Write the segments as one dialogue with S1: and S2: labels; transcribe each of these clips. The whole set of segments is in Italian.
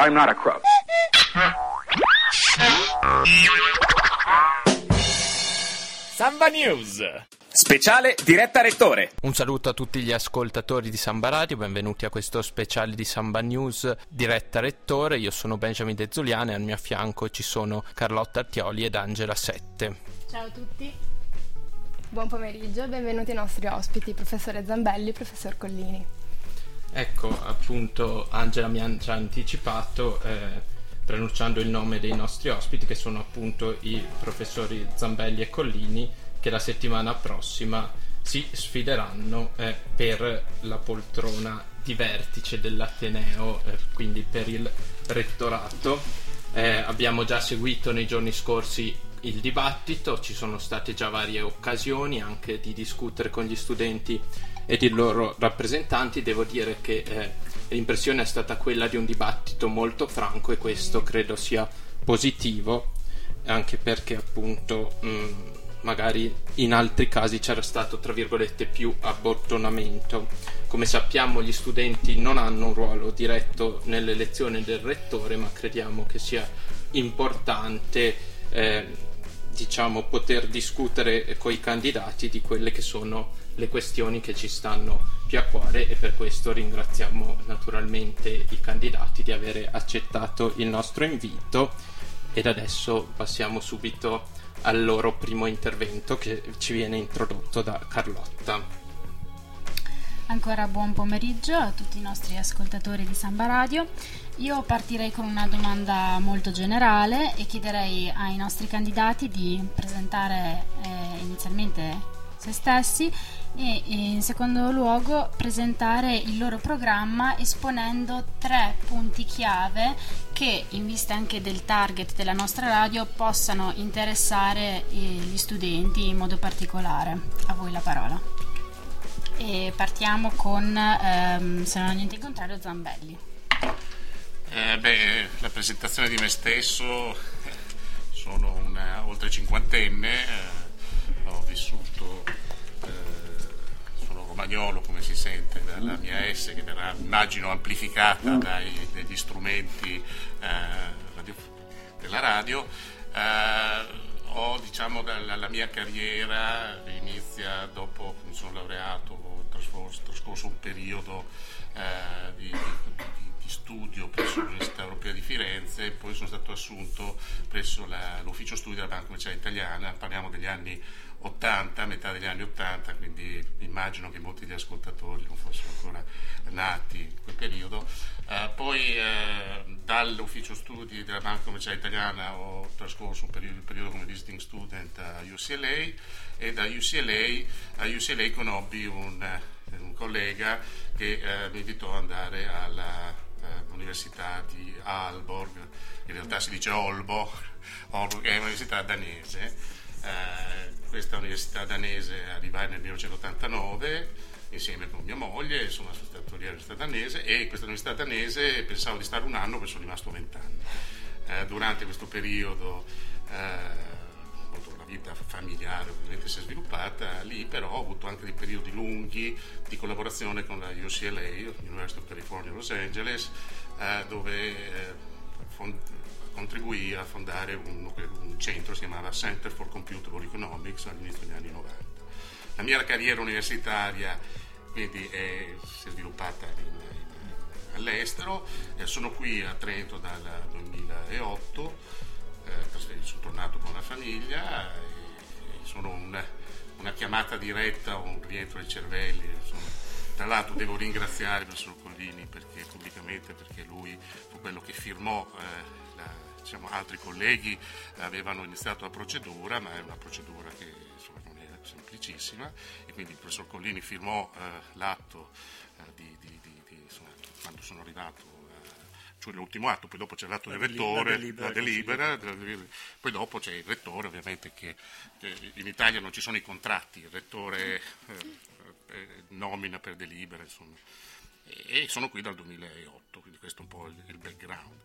S1: I'm not a crook.
S2: Samba News.
S3: Speciale diretta rettore.
S4: Un saluto a tutti gli ascoltatori di Samba Radio, benvenuti a questo speciale di Samba News diretta rettore. Io sono Benjamin De Zuliane e al mio fianco ci sono Carlotta Artioli ed Angela Sette.
S5: Ciao a tutti. Buon pomeriggio e benvenuti ai nostri ospiti, professore Zambelli e professor Collini.
S4: Ecco, appunto, Angela mi ha già anticipato, eh, preannunciando il nome dei nostri ospiti, che sono appunto i professori Zambelli e Collini, che la settimana prossima si sfideranno eh, per la poltrona di vertice dell'Ateneo, eh, quindi per il rettorato. Eh, abbiamo già seguito nei giorni scorsi il dibattito, ci sono state già varie occasioni anche di discutere con gli studenti ed i loro rappresentanti. Devo dire che eh, l'impressione è stata quella di un dibattito molto franco e questo credo sia positivo, anche perché appunto mh, magari in altri casi c'era stato tra virgolette più abbottonamento. Come sappiamo gli studenti non hanno un ruolo diretto nell'elezione del rettore, ma crediamo che sia importante eh, diciamo, poter discutere con i candidati di quelle che sono le questioni che ci stanno più a cuore e per questo ringraziamo naturalmente i candidati di aver accettato il nostro invito ed adesso passiamo subito al loro primo intervento che ci viene introdotto da Carlotta.
S6: Ancora buon pomeriggio a tutti i nostri ascoltatori di Samba Radio. Io partirei con una domanda molto generale e chiederei ai nostri candidati di presentare eh, inizialmente se stessi e in secondo luogo presentare il loro programma esponendo tre punti chiave che in vista anche del target della nostra radio possano interessare eh, gli studenti in modo particolare. A voi la parola. E partiamo con, ehm, se non ho niente in contrario, Zambelli.
S7: Eh, beh, la presentazione di me stesso, sono un oltre cinquantenne, eh, vissuto, eh, sono romagnolo come si sente dalla mia S che verrà immagino amplificata dai, dagli strumenti eh, radio, della radio. Eh, ho diciamo la, la, mia carriera inizia dopo che mi sono laureato, ho trascorso, trascorso un periodo eh, di, di, di, studio presso l'Università Europea di Firenze e poi sono stato assunto presso la, l'ufficio studi della Banca Commerciale Italiana, parliamo degli anni 80, metà degli anni 80, quindi immagino che molti degli ascoltatori non fossero ancora nati in quel periodo. Uh, poi uh, dall'ufficio studi della Banca Commerciale Italiana ho trascorso un periodo, un periodo, come visiting student a UCLA e da UCLA a UCLA conobbi un, un collega che uh, mi invitò ad andare all'Università di Aalborg, in realtà si dice Olbo, Olbo che è un'università danese. Questa università danese arrivai nel 1989 insieme con mia moglie, sono stato lì all'università danese e questa università danese pensavo di stare un anno, ma sono rimasto vent'anni. Eh, durante questo periodo eh, la vita familiare ovviamente si è sviluppata lì, però ho avuto anche dei periodi lunghi di collaborazione con la UCLA, University of California Los Angeles, eh, dove eh, fond- contribuì a fondare un, un centro, si chiamava Center for Computable Economics all'inizio degli anni 90. La mia carriera universitaria quindi è, si è sviluppata in, in, all'estero, eh, sono qui a Trento dal 2008, eh, sono tornato con la famiglia e, e sono un, una chiamata diretta un rientro ai cervelli. Insomma. Tra l'altro devo ringraziare il professor Collini perché, pubblicamente perché lui fu quello che firmò eh, la, diciamo, altri colleghi avevano iniziato la procedura, ma è una procedura che semplicissima e quindi il professor Collini firmò eh, l'atto eh, di, di, di, di insomma, quando sono arrivato eh, cioè l'ultimo atto, poi dopo c'è l'atto del rettore, la delibera, la delibera, poi dopo c'è il rettore ovviamente che in Italia non ci sono i contratti, il rettore eh, eh, nomina per delibera, insomma. E sono qui dal 2008, quindi questo è un po' il, il background.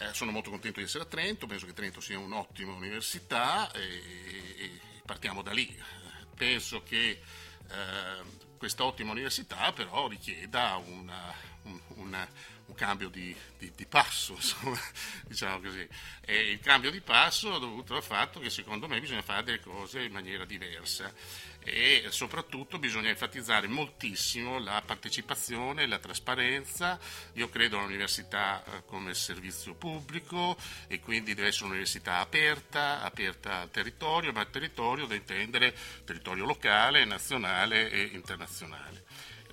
S7: Eh, sono molto contento di essere a Trento, penso che Trento sia un'ottima università e, e, partiamo da lì. Penso che eh, questa ottima università però richieda una, un, una, un cambio di, di, di passo, insomma, diciamo così. E il cambio di passo è dovuto al fatto che secondo me bisogna fare delle cose in maniera diversa e soprattutto bisogna enfatizzare moltissimo la partecipazione, la trasparenza. Io credo all'università eh, come servizio pubblico e quindi deve essere un'università aperta, aperta al territorio, ma il territorio da intendere territorio locale, nazionale e internazionale.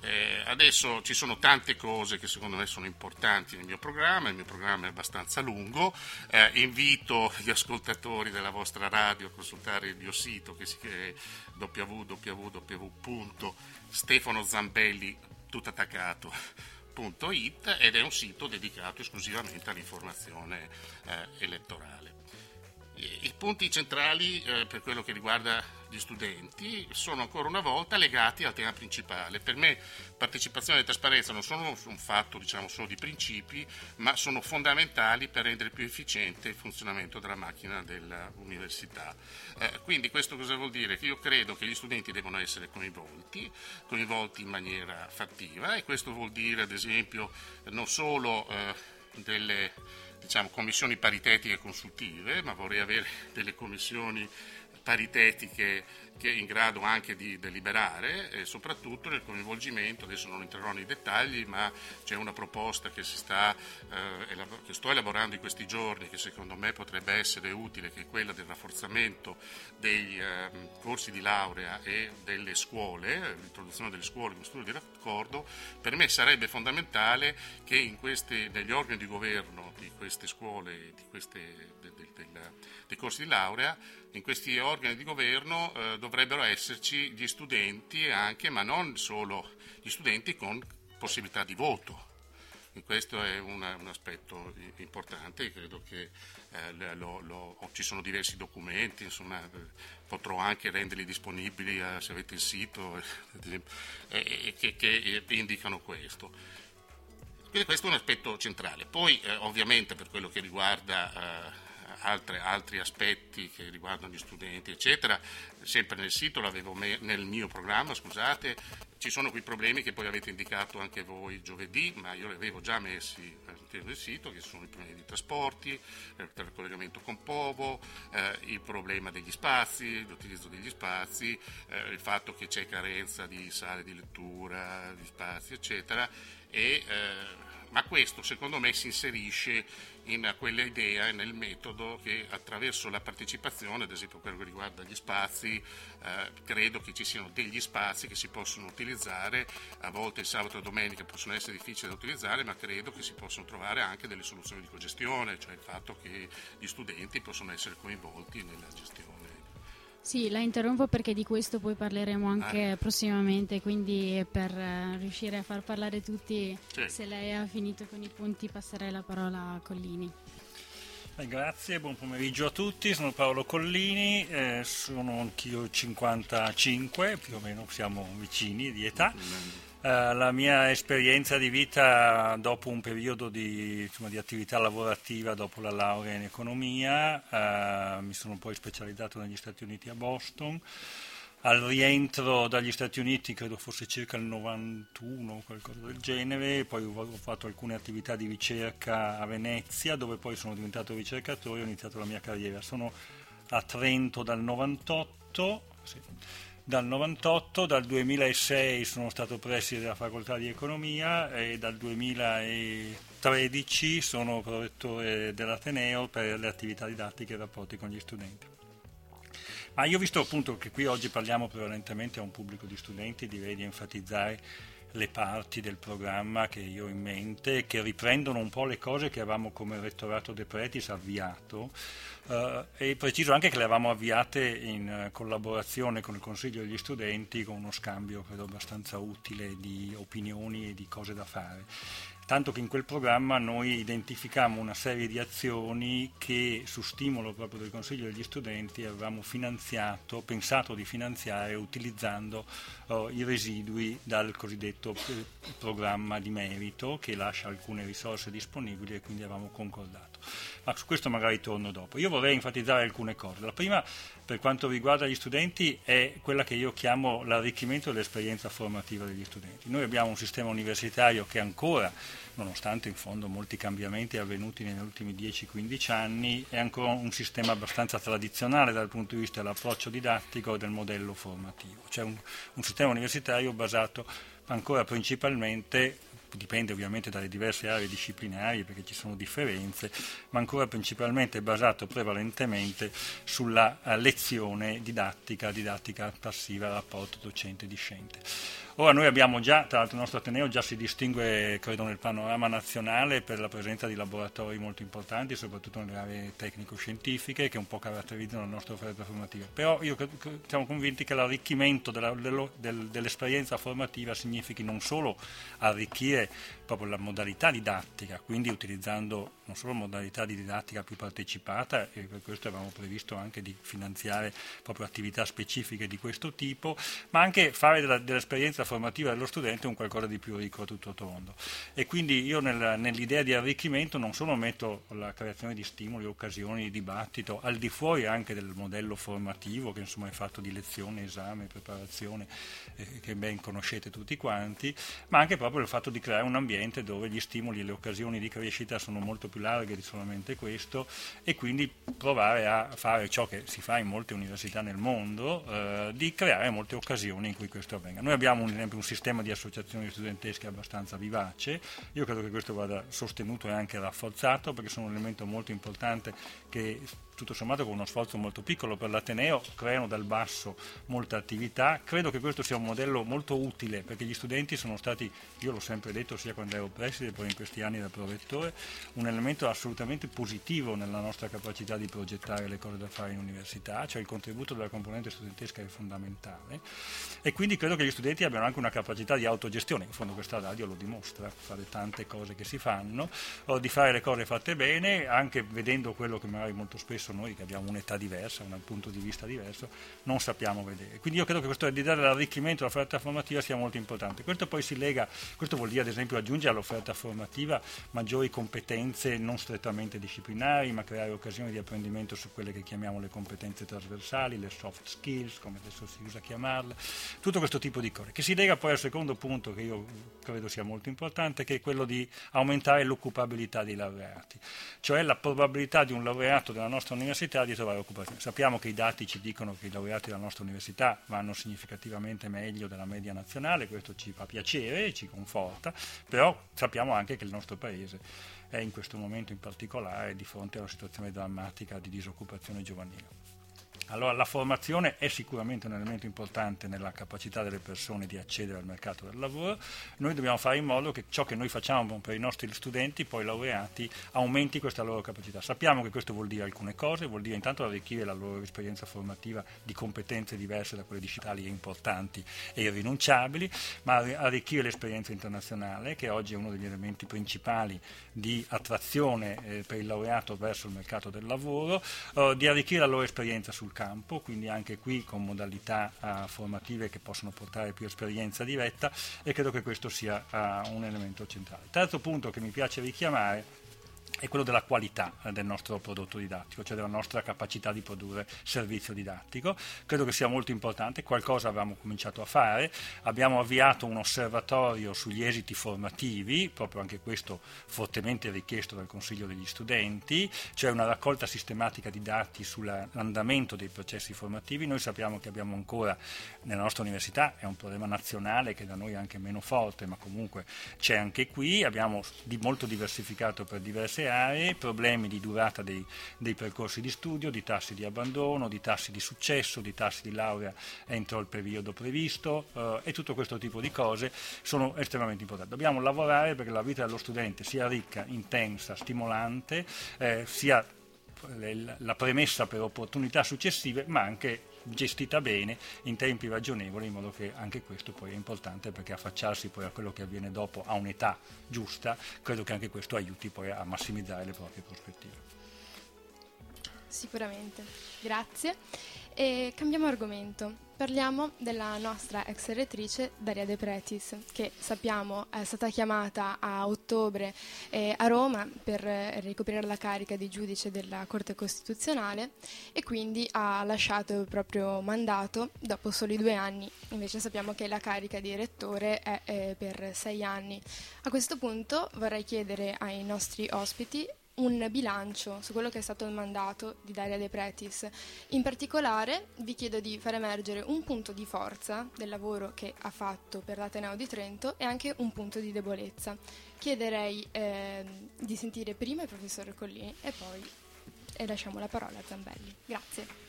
S7: Eh, adesso ci sono tante cose che secondo me sono importanti nel mio programma, il mio programma è abbastanza lungo, eh, invito gli ascoltatori della vostra radio a consultare il mio sito che si chiama www.stefanozambelli ed è un sito dedicato esclusivamente all'informazione eh, elettorale. I punti centrali eh, per quello che riguarda gli studenti sono ancora una volta legati al tema principale. Per me partecipazione e trasparenza non sono un fatto diciamo, solo di principi, ma sono fondamentali per rendere più efficiente il funzionamento della macchina dell'università. Eh, quindi questo cosa vuol dire? Che io credo che gli studenti devono essere coinvolti, coinvolti in maniera fattiva e questo vuol dire ad esempio non solo eh, delle diciamo, commissioni paritetiche consultive, ma vorrei avere delle commissioni paritetiche che è in grado anche di deliberare e soprattutto nel coinvolgimento, adesso non entrerò nei dettagli, ma c'è una proposta che, sta, eh, che sto elaborando in questi giorni che secondo me potrebbe essere utile, che è quella del rafforzamento dei eh, corsi di laurea e delle scuole, l'introduzione delle scuole come studio di raccordo, per me sarebbe fondamentale che questi, negli organi di governo di queste scuole, di queste, de, de, de, dei corsi di laurea, in questi organi di governo eh, dovrebbero esserci gli studenti anche, ma non solo gli studenti con possibilità di voto. E questo è una, un aspetto importante, credo che eh, lo, lo, ci sono diversi documenti, insomma, potrò anche renderli disponibili eh, se avete il sito, eh, che, che indicano questo. Quindi questo è un aspetto centrale. Poi eh, ovviamente per quello che riguarda eh, altre, altri aspetti che riguardano gli studenti, eccetera, sempre nel sito, me- nel mio programma, scusate, ci sono quei problemi che poi avete indicato anche voi giovedì, ma io li avevo già messi all'interno del sito, che sono i problemi di trasporti, eh, il collegamento con Povo, eh, il problema degli spazi, l'utilizzo degli spazi, eh, il fatto che c'è carenza di sale di lettura, di spazi, eccetera, e, eh, ma questo secondo me si inserisce in quella idea e nel metodo che attraverso la partecipazione, ad esempio quello che riguarda gli spazi, eh, credo che ci siano degli spazi che si possono utilizzare, a volte il sabato e domenica possono essere difficili da utilizzare, ma credo che si possono trovare anche delle soluzioni di cogestione, cioè il fatto che gli studenti possono essere coinvolti nella gestione.
S6: Sì, la interrompo perché di questo poi parleremo anche ah. prossimamente, quindi per uh, riuscire a far parlare tutti, sì. se lei ha finito con i punti passerei la parola a Collini.
S1: Eh, grazie, buon pomeriggio a tutti, sono Paolo Collini, eh, sono anch'io 55, più o meno siamo vicini di età. Eh, la mia esperienza di vita dopo un periodo di, insomma, di attività lavorativa, dopo la laurea in economia, uh, mi sono poi specializzato negli Stati Uniti a Boston. Al rientro dagli Stati Uniti, credo fosse circa il 91 o qualcosa del genere, poi ho fatto alcune attività di ricerca a Venezia, dove poi sono diventato ricercatore e ho iniziato la mia carriera. Sono a Trento dal 98. Sì dal 98, dal 2006 sono stato preside della facoltà di economia e dal 2013 sono prorettore dell'Ateneo per le attività didattiche e rapporti con gli studenti. Ma io ho visto appunto che qui oggi parliamo prevalentemente a un pubblico di studenti, direi di enfatizzare le parti del programma che io ho in mente, che riprendono un po' le cose che avevamo come rettorato De Pretis avviato eh, e preciso anche che le avevamo avviate in eh, collaborazione con il Consiglio degli Studenti con uno scambio credo abbastanza utile di opinioni e di cose da fare tanto che in quel programma noi identificammo una serie di azioni che su stimolo proprio del Consiglio degli Studenti avevamo finanziato, pensato di finanziare utilizzando uh, i residui dal cosiddetto eh, programma di merito che lascia alcune risorse disponibili e quindi avevamo concordato. Ma su questo magari torno dopo. Io vorrei enfatizzare alcune cose. La prima per quanto riguarda gli studenti è quella che io chiamo l'arricchimento dell'esperienza formativa degli studenti. Noi abbiamo un sistema universitario che ancora nonostante in fondo molti cambiamenti avvenuti negli ultimi 10-15 anni, è ancora un sistema abbastanza tradizionale dal punto di vista dell'approccio didattico e del modello formativo, cioè un, un sistema universitario basato ancora principalmente dipende ovviamente dalle diverse aree disciplinari perché ci sono differenze, ma ancora principalmente basato prevalentemente sulla uh, lezione didattica, didattica passiva, rapporto docente-discente. Ora noi abbiamo già, tra l'altro il nostro Ateneo già si distingue, credo, nel panorama nazionale per la presenza di laboratori molto importanti, soprattutto nelle aree tecnico-scientifiche, che un po' caratterizzano la nostra offerta formativa. Però io siamo convinti che l'arricchimento della, dell'esperienza formativa significhi non solo arricchire proprio la modalità didattica, quindi utilizzando non solo modalità di didattica più partecipata, e per questo avevamo previsto anche di finanziare proprio attività specifiche di questo tipo, ma anche fare della, dell'esperienza formativa dello studente un qualcosa di più ricco a tutto tondo. E quindi io nel, nell'idea di arricchimento non solo metto la creazione di stimoli, occasioni di dibattito, al di fuori anche del modello formativo che insomma è fatto di lezione, esame, preparazione, eh, che ben conoscete tutti quanti, ma anche proprio il fatto di creare un ambiente dove gli stimoli e le occasioni di crescita sono molto più larghe di solamente questo e quindi provare a fare ciò che si fa in molte università nel mondo, eh, di creare molte occasioni in cui questo avvenga. Noi abbiamo un, esempio, un sistema di associazioni studentesche abbastanza vivace, io credo che questo vada sostenuto e anche rafforzato perché sono un elemento molto importante che tutto sommato con uno sforzo molto piccolo per l'Ateneo, creano dal basso molta attività. Credo che questo sia un modello molto utile perché gli studenti sono stati, io l'ho sempre detto sia quando ero preside, poi in questi anni da prorettore, un elemento assolutamente positivo nella nostra capacità di progettare le cose da fare in università, cioè il contributo della componente studentesca è fondamentale. E quindi credo che gli studenti abbiano anche una capacità di autogestione, in fondo questa radio lo dimostra, fare tante cose che si fanno, o di fare le cose fatte bene, anche vedendo quello che magari molto spesso spesso noi che abbiamo un'età diversa, un punto di vista diverso, non sappiamo vedere. Quindi io credo che questo di dare l'arricchimento all'offerta formativa sia molto importante. Questo poi si lega, questo vuol dire ad esempio aggiungere all'offerta formativa maggiori competenze non strettamente disciplinari, ma creare occasioni di apprendimento su quelle che chiamiamo le competenze trasversali, le soft skills, come adesso si usa chiamarle, tutto questo tipo di cose, che si lega poi al secondo punto che io credo sia molto importante, che è quello di aumentare l'occupabilità dei laureati, cioè la probabilità di un laureato della nostra università di trovare occupazione. Sappiamo che i dati ci dicono che i laureati della nostra università vanno significativamente meglio della media nazionale, questo ci fa piacere e ci conforta, però sappiamo anche che il nostro Paese è in questo momento in particolare di fronte a una situazione drammatica di disoccupazione giovanile. Allora la formazione è sicuramente un elemento importante nella capacità delle persone di accedere al mercato del lavoro, noi dobbiamo fare in modo che ciò che noi facciamo per i nostri studenti, poi laureati, aumenti questa loro capacità. Sappiamo che questo vuol dire alcune cose, vuol dire intanto arricchire la loro esperienza formativa di competenze diverse da quelle digitali e importanti e irrinunciabili, ma arricchire l'esperienza internazionale che oggi è uno degli elementi principali di attrazione eh, per il laureato verso il mercato del lavoro, eh, di arricchire la loro esperienza sul campo, quindi anche qui con modalità uh, formative che possono portare più esperienza diretta e credo che questo sia uh, un elemento centrale. Terzo punto che mi piace richiamare è quello della qualità eh, del nostro prodotto didattico, cioè della nostra capacità di produrre servizio didattico. Credo che sia molto importante, qualcosa abbiamo cominciato a fare, abbiamo avviato un osservatorio sugli esiti formativi, proprio anche questo fortemente richiesto dal Consiglio degli studenti, cioè una raccolta sistematica di dati sull'andamento dei processi formativi. Noi sappiamo che abbiamo ancora nella nostra università, è un problema nazionale che da noi è anche meno forte, ma comunque c'è anche qui, abbiamo molto diversificato per diverse aree, problemi di durata dei, dei, percorsi di studio, di tassi di abbandono, di tassi di successo, di tassi di laurea entro il periodo previsto eh, e tutto questo tipo di cose sono estremamente importanti. Dobbiamo lavorare perché la vita dello studente sia ricca, intensa, stimolante, eh, sia la premessa per opportunità successive, ma anche gestita bene in tempi ragionevoli, in modo che anche questo poi è importante perché affacciarsi poi a quello che avviene dopo a un'età giusta, credo che anche questo aiuti poi a massimizzare le proprie prospettive.
S5: Sicuramente, grazie. E cambiamo argomento. Parliamo della nostra ex elettrice Daria De Pretis, che sappiamo è stata chiamata a ottobre eh, a Roma per eh, ricoprire la carica di giudice della Corte Costituzionale e quindi ha lasciato il proprio mandato dopo soli due anni. Invece sappiamo che la carica di rettore è eh, per sei anni. A questo punto vorrei chiedere ai nostri ospiti un bilancio su quello che è stato il mandato di Daria De Pretis. In particolare vi chiedo di far emergere un punto di forza del lavoro che ha fatto per l'Ateneo di Trento e anche un punto di debolezza. Chiederei eh, di sentire prima il professor Collini e poi e lasciamo la parola a Zambelli. Grazie.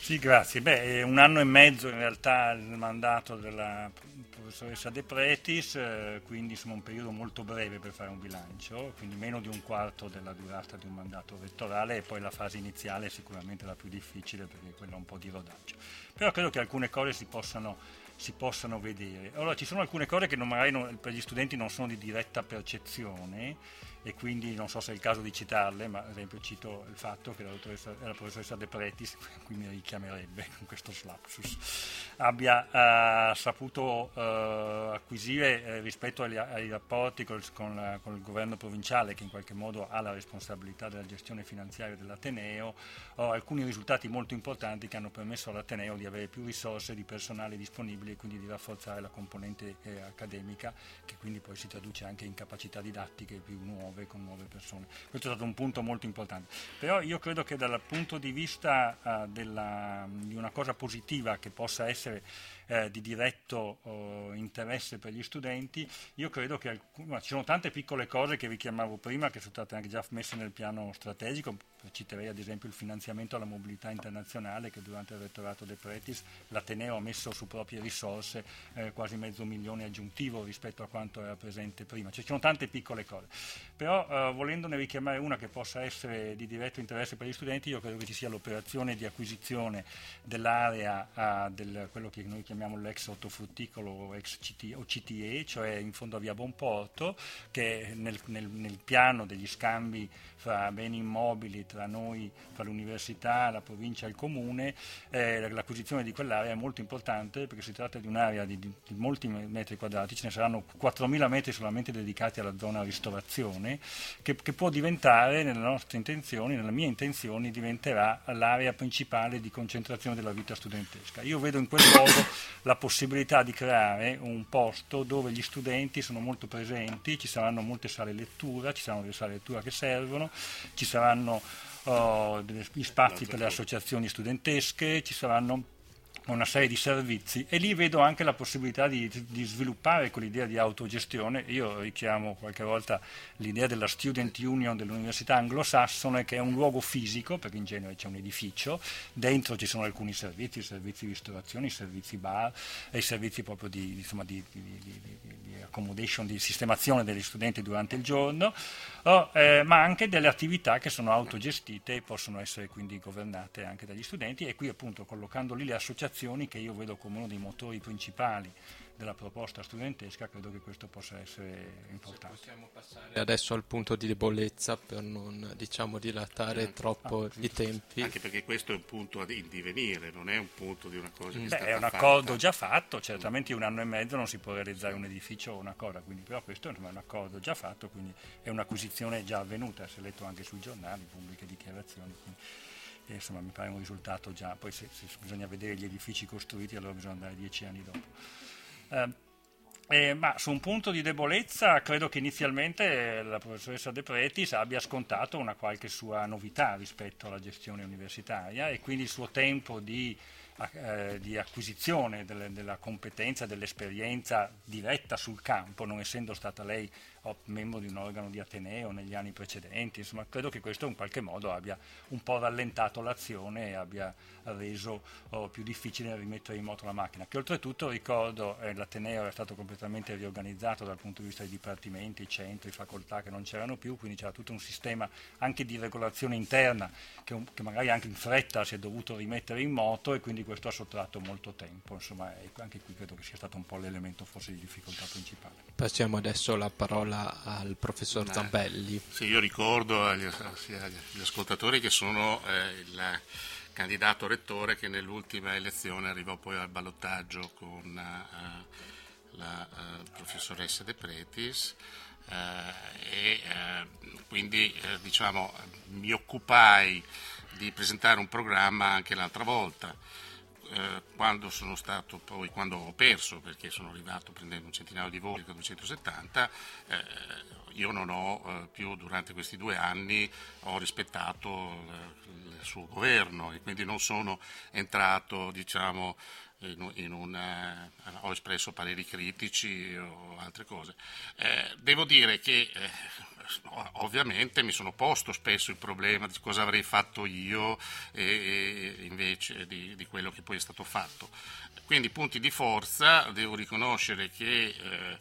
S1: Sì, grazie. Beh, è un anno e mezzo in realtà il mandato della professoressa De Pretis, eh, quindi insomma un periodo molto breve per fare un bilancio, quindi meno di un quarto della durata di un mandato elettorale e poi la fase iniziale è sicuramente la più difficile perché quella ha un po' di rodaggio. Però credo che alcune cose si possano, si possano vedere. Allora, ci sono alcune cose che non, magari non, per gli studenti non sono di diretta percezione e quindi non so se è il caso di citarle, ma ad esempio cito il fatto che la, la professoressa De Pretis, qui mi richiamerebbe con questo slapsus, abbia uh, saputo uh, acquisire eh, rispetto agli, ai rapporti col, con, con, il governo provinciale che in qualche modo ha la responsabilità della gestione finanziaria dell'Ateneo, alcuni risultati molto importanti che hanno permesso all'Ateneo di avere più risorse di personale disponibile e quindi di rafforzare la componente eh, accademica che quindi poi si traduce anche in capacità didattiche più nuove nuove, con nuove persone. Questo è stato un punto molto importante. Però io credo che dal punto di vista uh, della, di una cosa positiva che possa essere eh, di diretto oh, interesse per gli studenti, io credo che alcun, ci sono tante piccole cose che richiamavo prima che sono state anche già messe nel piano strategico, citerei ad esempio il finanziamento alla mobilità internazionale che durante il rettorato De Pretis l'Ateneo ha messo su proprie risorse eh, quasi mezzo milione aggiuntivo rispetto a quanto era presente prima, cioè, ci sono tante piccole cose, però eh, volendone richiamare una che possa essere di diretto interesse per gli studenti, io credo che ci sia l'operazione di acquisizione dell'area eh, del quello che noi chiamiamo chiamiamo l'ex ortofrutticolo o ex CT, o CTE, cioè in fondo a Via Bonporto, che nel, nel, nel piano degli scambi fra beni immobili tra noi, fra l'università, la provincia e il comune, eh, l'acquisizione di quell'area è molto importante perché si tratta di un'area di, di, di molti metri quadrati, ce ne saranno 4.000 metri solamente dedicati alla zona ristorazione, che, che può diventare, nelle nostre intenzioni, nelle mie intenzioni, diventerà l'area principale di concentrazione della vita studentesca. Io vedo in quel modo la possibilità di creare un posto dove gli studenti sono molto presenti, ci saranno molte sale lettura, ci saranno delle sale lettura che servono, ci saranno oh, gli spazi per le associazioni studentesche, ci saranno una serie di servizi e lì vedo anche la possibilità di, di, sviluppare quell'idea di autogestione. Io richiamo qualche volta l'idea della Student Union dell'Università anglosassone che è un luogo fisico, perché in genere c'è un edificio, dentro ci sono alcuni servizi, servizi di ristorazione, servizi bar e i servizi proprio di, insomma, di, di accommodation, di sistemazione degli studenti durante il giorno, oh, eh, ma anche delle attività che sono autogestite e possono essere quindi governate anche dagli studenti. E qui appunto collocando lì le associazioni che io vedo come uno dei motori principali della proposta studentesca, credo che questo possa essere importante. Se
S4: possiamo passare adesso al punto di debolezza per non diciamo, dilatare eh, troppo ah, i tempi.
S7: Anche perché questo è un punto in divenire, non è un punto di una cosa che
S1: Beh,
S7: è
S1: un accordo già fatto, certamente in un anno e mezzo non si può realizzare un edificio o una cosa, quindi, però questo è un accordo già fatto, quindi è un'acquisizione già avvenuta, si è letto anche sui giornali, pubbliche dichiarazioni. Quindi, e, insomma mi pare un risultato già, poi se, se bisogna vedere gli edifici costruiti allora bisogna andare dieci anni dopo. Eh, eh, ma su un punto di debolezza credo che inizialmente la professoressa De Pretis abbia scontato una qualche sua novità rispetto alla gestione universitaria e quindi il suo tempo di, eh, di acquisizione delle, della competenza, dell'esperienza diretta sul campo, non essendo stata lei membro di un organo di Ateneo negli anni precedenti, insomma credo che questo in qualche modo abbia un po' rallentato l'azione e abbia reso oh, più difficile rimettere in moto la macchina, che oltretutto ricordo eh, l'Ateneo era stato completamente riorganizzato dal punto di vista dei dipartimenti, centri, facoltà che non c'erano più, quindi c'era tutto un sistema anche di regolazione interna che, che magari anche in fretta si è dovuto rimettere in moto e quindi questo ha sottratto molto tempo, insomma anche qui credo che sia stato un po' l'elemento forse di difficoltà principale.
S4: Passiamo adesso la parola parola al professor Zambelli.
S7: Sì, io ricordo agli, agli ascoltatori che sono eh, il candidato rettore che nell'ultima elezione arrivò poi al ballottaggio con uh, la uh, professoressa De Pretis uh, e quindi diciamo, mi occupai di presentare un programma anche l'altra volta. Quando sono stato poi, quando ho perso, perché sono arrivato prendendo un centinaio di voti da 270, io non ho eh, più durante questi due anni ho rispettato eh, il suo governo e quindi non sono entrato diciamo, in, in un, eh, ho espresso pareri critici o altre cose. Eh, devo dire che eh, ovviamente mi sono posto spesso il problema di cosa avrei fatto io e, e invece di, di, quello che poi è stato fatto. Quindi punti di forza, devo riconoscere che eh,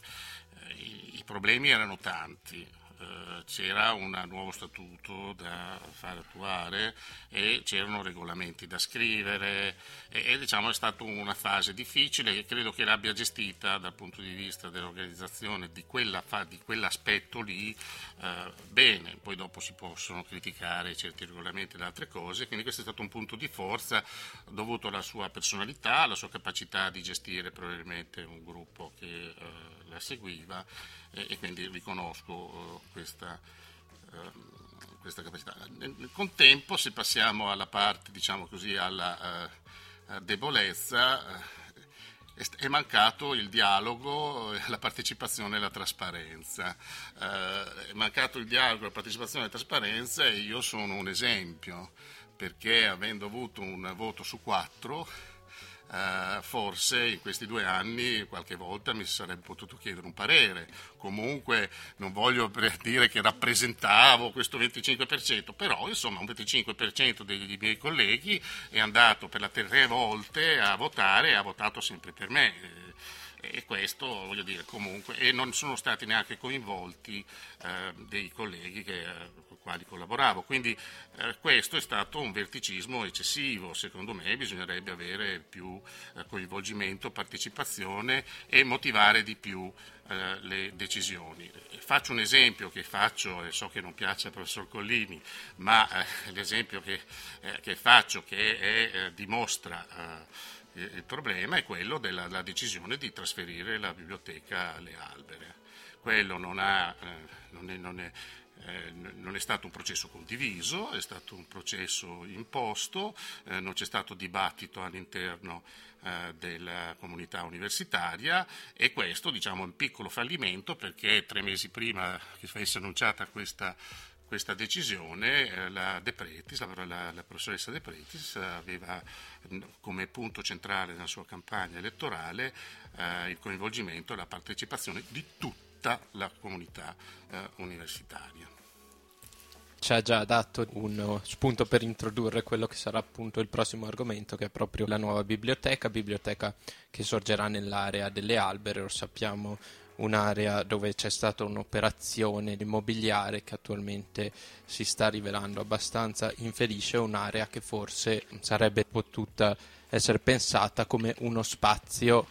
S7: i, i problemi erano tanti, eh, c'era un nuovo statuto da fare attuare e c'erano regolamenti da scrivere e, e diciamo, è stata una fase difficile che credo che l'abbia gestita dal punto di vista dell'organizzazione di, quella, di quell'aspetto lì eh, bene, poi dopo si possono criticare certi regolamenti ed altre cose, quindi questo è stato un punto di forza dovuto alla sua personalità, alla sua capacità di gestire probabilmente un gruppo che eh, la seguiva e, e quindi riconosco eh, questa, eh, questa, capacità. Nel contempo, se passiamo alla parte, diciamo così, alla eh, debolezza, è mancato il dialogo, la partecipazione e la trasparenza. è mancato il dialogo, la partecipazione e la trasparenza e io sono un esempio, perché avendo avuto un voto su quattro, Uh, forse in questi due anni qualche volta mi sarebbe potuto chiedere un parere. Comunque non voglio dire che rappresentavo questo 25%, però insomma un 25% dei miei colleghi è andato per la tre volte a votare e ha votato sempre per me e questo voglio dire comunque e non sono stati neanche coinvolti eh, dei colleghi che, eh, quali collaboravo. Quindi eh, questo è stato un verticismo eccessivo. Secondo me bisognerebbe avere più eh, coinvolgimento partecipazione e motivare di più eh, le decisioni. Faccio un esempio che faccio e so che non piace al professor Collini ma eh, l'esempio che, che, faccio che è, dimostra il problema è quello della, decisione di trasferire la biblioteca alle albere. Quello non, ha, eh, non, è, non, è, eh, non, è, stato un processo condiviso, è stato un processo imposto, eh, non c'è stato dibattito all'interno eh, della comunità universitaria e questo diciamo, è un piccolo fallimento perché tre mesi prima che fosse annunciata questa questa decisione eh, la, De Pretis, la, la, la, professoressa De Pretis aveva come punto centrale nella sua campagna elettorale eh, il coinvolgimento e la partecipazione di tutta la comunità eh, universitaria.
S4: Ci ha già dato uno spunto per introdurre quello che sarà appunto il prossimo argomento, che è proprio la nuova biblioteca, biblioteca che sorgerà nell'area delle albere, lo sappiamo un'area dove c'è stata un'operazione immobiliare che attualmente si sta rivelando abbastanza infelice, un'area che forse sarebbe potuta essere pensata come uno spazio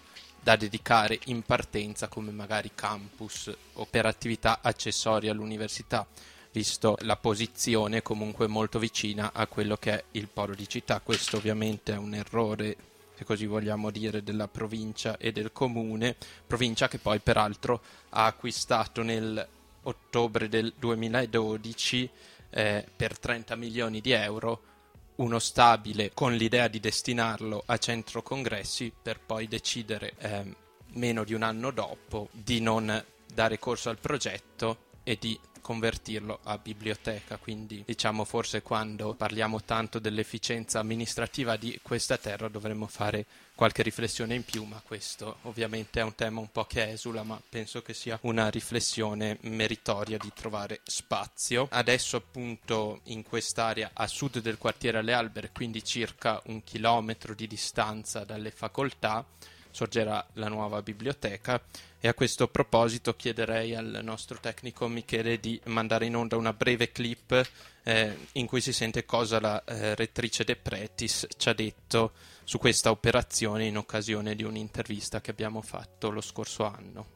S4: da dedicare in partenza come magari campus o per attività accessorie all'università visto la posizione comunque molto vicina a quello che è il polo di città. Questo ovviamente è un errore se così vogliamo dire, della provincia e del comune, provincia che poi peraltro ha acquistato nel ottobre del 2012 eh, per 30 milioni di euro uno stabile con l'idea di destinarlo a centro congressi per poi decidere eh, meno di un anno dopo di non dare corso al progetto e di convertirlo a biblioteca, quindi diciamo forse quando parliamo tanto dell'efficienza amministrativa di questa terra dovremmo fare qualche riflessione in più, ma questo ovviamente è un tema un po' che esula, ma penso che sia una riflessione meritoria di trovare spazio. Adesso appunto in quest'area a sud del quartiere alle Albere, quindi circa un chilometro di distanza dalle facoltà, sorgerà la nuova biblioteca e a questo proposito chiederei al nostro tecnico Michele di mandare in onda una breve clip eh, in cui si sente cosa la eh, rettrice De Pretis ci ha detto su questa operazione in occasione di un'intervista che abbiamo fatto lo scorso anno.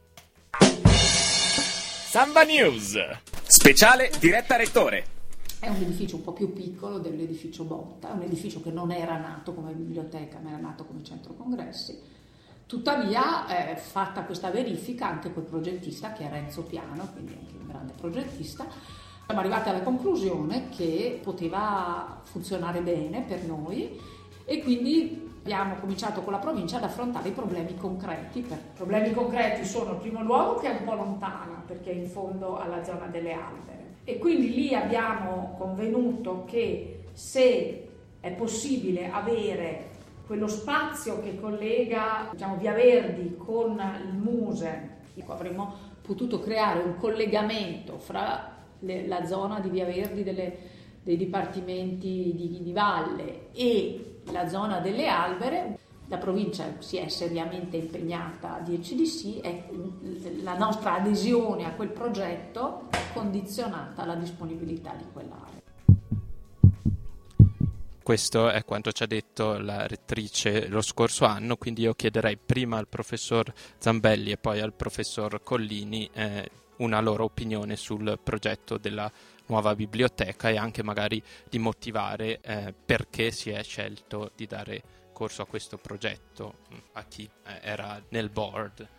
S2: Samba News.
S3: Speciale diretta rettore.
S8: È un edificio un po' più piccolo dell'edificio Botta, è un edificio che non era nato come biblioteca, ma era nato come centro congressi. Tuttavia, eh, fatta questa verifica anche quel progettista, che è Renzo Piano, quindi anche un grande progettista, siamo arrivati alla conclusione che poteva funzionare bene per noi e quindi abbiamo cominciato con la provincia ad affrontare i problemi concreti. I problemi concreti sono, in primo luogo, che è un po' lontana, perché è in fondo alla zona delle albere. E quindi lì abbiamo convenuto che se è possibile avere quello spazio che collega diciamo, Via Verdi con il Muse, avremmo potuto creare un collegamento fra le, la zona di Via Verdi delle, dei dipartimenti di, di valle e la zona delle albere, la provincia si è seriamente impegnata a dirci di sì e la nostra adesione a quel progetto è condizionata alla disponibilità di quell'area.
S4: Questo è quanto ci ha detto la rettrice lo scorso anno, quindi io chiederei prima al professor Zambelli e poi al professor Collini eh, una loro opinione sul progetto della nuova biblioteca e anche magari di motivare eh, perché si è scelto di dare corso a questo progetto mm, a chi eh, era nel board.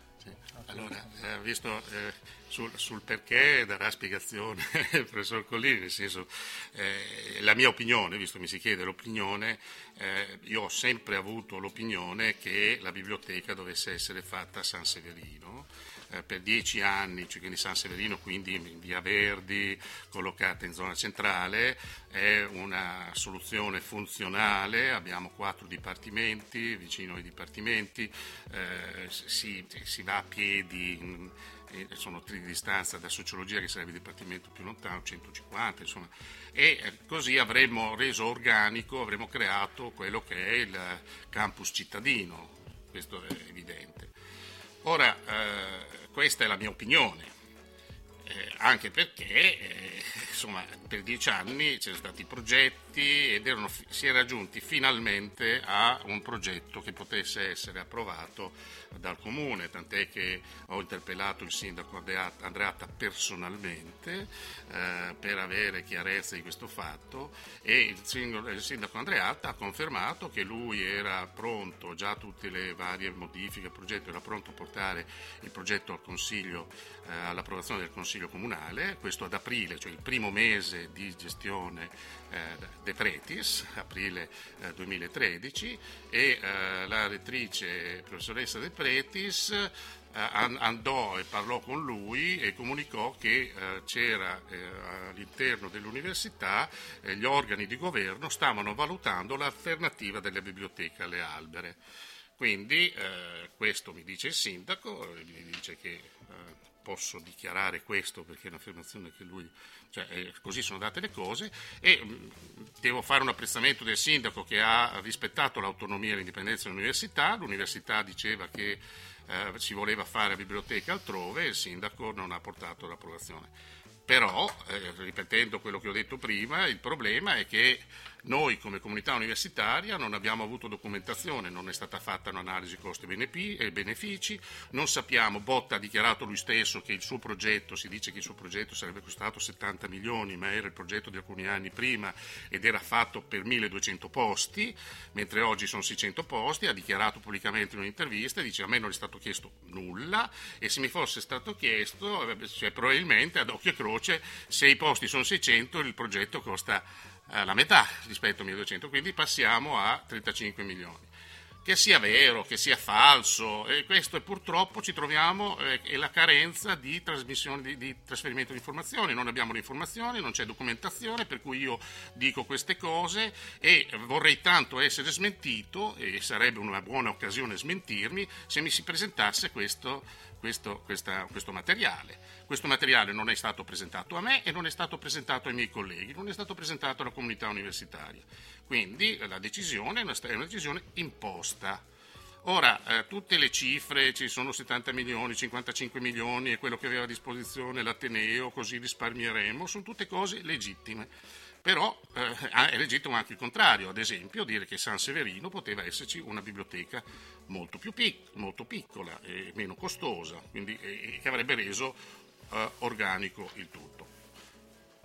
S7: Allora, eh, visto eh, sul, sul, perché darà spiegazione il professor Collini, nel senso, eh, la mia opinione, visto che mi si chiede l'opinione, eh, io ho sempre avuto l'opinione che la biblioteca dovesse essere fatta a San Severino eh, per dieci anni, cioè quindi San Severino, quindi in via Verdi, collocata in zona centrale, è una soluzione funzionale, abbiamo quattro dipartimenti, vicino ai dipartimenti, eh, si, si, va a piedi. In, sono tre di distanza da sociologia che sarebbe il dipartimento più lontano, 150 insomma, e eh, così avremmo reso organico, avremmo creato quello che è il campus cittadino, questo è evidente. Ora, eh, questa è la mia opinione, eh, anche perché eh, insomma, per dieci anni c'erano stati progetti ed erano, si era giunti finalmente a un progetto che potesse essere approvato dal comune, tant'è che ho interpellato il sindaco Andreatta personalmente eh, per avere chiarezza di questo fatto e il sindaco Andreatta ha confermato che lui era pronto, già tutte le varie modifiche al progetto, era pronto a portare il progetto al Consiglio, eh, all'approvazione del Consiglio Comunale, questo ad aprile, cioè il primo mese di gestione eh, De Pretis, aprile 2013, eh, e eh, la rettrice professoressa De Pretis andò e parlò con lui e comunicò che c'era all'interno dell'università gli organi di governo stavano valutando l'alternativa delle biblioteche alle albere. Quindi eh, questo mi dice il sindaco, mi dice che eh, posso dichiarare questo perché è un'affermazione che lui, cioè eh, così sono date le cose e mm, devo fare un apprezzamento del sindaco che ha rispettato l'autonomia e l'indipendenza dell'università, l'università diceva che eh, si voleva fare biblioteca altrove e il sindaco non ha portato l'approvazione. Però, eh, ripetendo quello che ho detto prima, il problema è che noi come comunità universitaria non abbiamo avuto documentazione, non è stata fatta un'analisi costi e benefici, non sappiamo, Botta ha dichiarato lui stesso che il suo progetto, si dice che il suo progetto sarebbe costato 70 milioni, ma era il progetto di alcuni anni prima ed era fatto per 1200 posti, mentre oggi sono 600 posti, ha dichiarato pubblicamente in un'intervista e dice a me non è stato chiesto nulla e se mi fosse stato chiesto, cioè, probabilmente ad occhio e croce, se i posti sono 600 il progetto costa eh, la metà rispetto a 1200, quindi passiamo a 35 milioni. Che sia vero, che sia falso, e questo è purtroppo ci troviamo eh, la carenza di, di, di trasferimento di informazioni, non abbiamo le informazioni, non c'è documentazione, per cui io dico queste cose e vorrei tanto essere smentito, e sarebbe una buona occasione smentirmi, se mi si presentasse questo, questo, questa, questo materiale. Questo materiale non è stato presentato a me e non è stato presentato ai miei colleghi, non è stato presentato alla comunità universitaria. Quindi la decisione è una, è una decisione imposta. Ora, eh, tutte le cifre, ci sono 70 milioni, 55 milioni, è quello che aveva a disposizione l'Ateneo, così risparmieremo, sono tutte cose legittime. Però eh, è legittimo anche il contrario, ad esempio dire che San Severino poteva esserci una biblioteca molto più pic- molto piccola e meno costosa, quindi, e, che avrebbe reso eh, organico il tutto.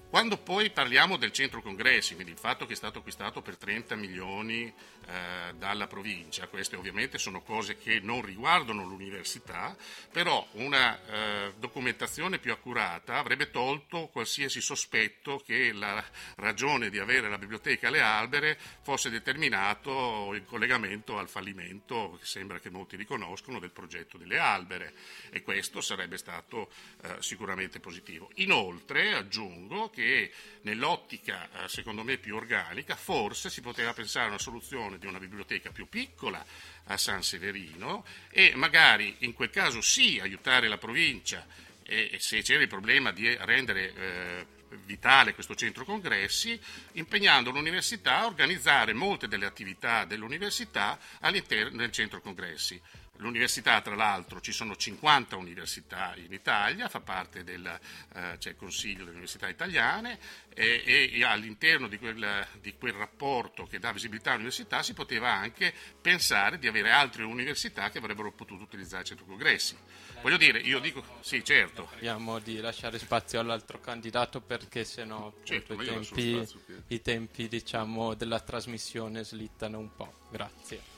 S7: Quando poi parliamo del centro congressi, quindi il fatto che è stato acquistato per 30 milioni eh, dalla provincia, queste ovviamente sono cose che non riguardano l'università, però una eh, documentazione più accurata avrebbe tolto qualsiasi sospetto che la ragione di avere la biblioteca alle albere fosse determinato in collegamento al fallimento, che sembra che molti riconoscono, del progetto delle albere e questo sarebbe stato eh, sicuramente positivo. Inoltre aggiungo che nell'ottica eh, secondo me più organica forse si poteva pensare a una soluzione di una biblioteca più piccola a San Severino e magari in quel caso sì aiutare la provincia e, se c'era il problema di rendere eh, vitale questo centro congressi, impegnando l'università a organizzare molte delle attività dell'università all'interno del centro congressi. L'università, tra l'altro, ci sono 50 università in Italia, fa parte del eh, il Consiglio delle Università Italiane e, e all'interno di quel, di quel, rapporto che dà visibilità all'università si poteva anche pensare di avere altre università che avrebbero potuto utilizzare il centro congressi. Voglio dire, io dico, sì, certo.
S4: Speriamo di lasciare spazio all'altro candidato perché sennò
S7: certo,
S4: i tempi, i tempi diciamo, della trasmissione slittano un po'. Grazie.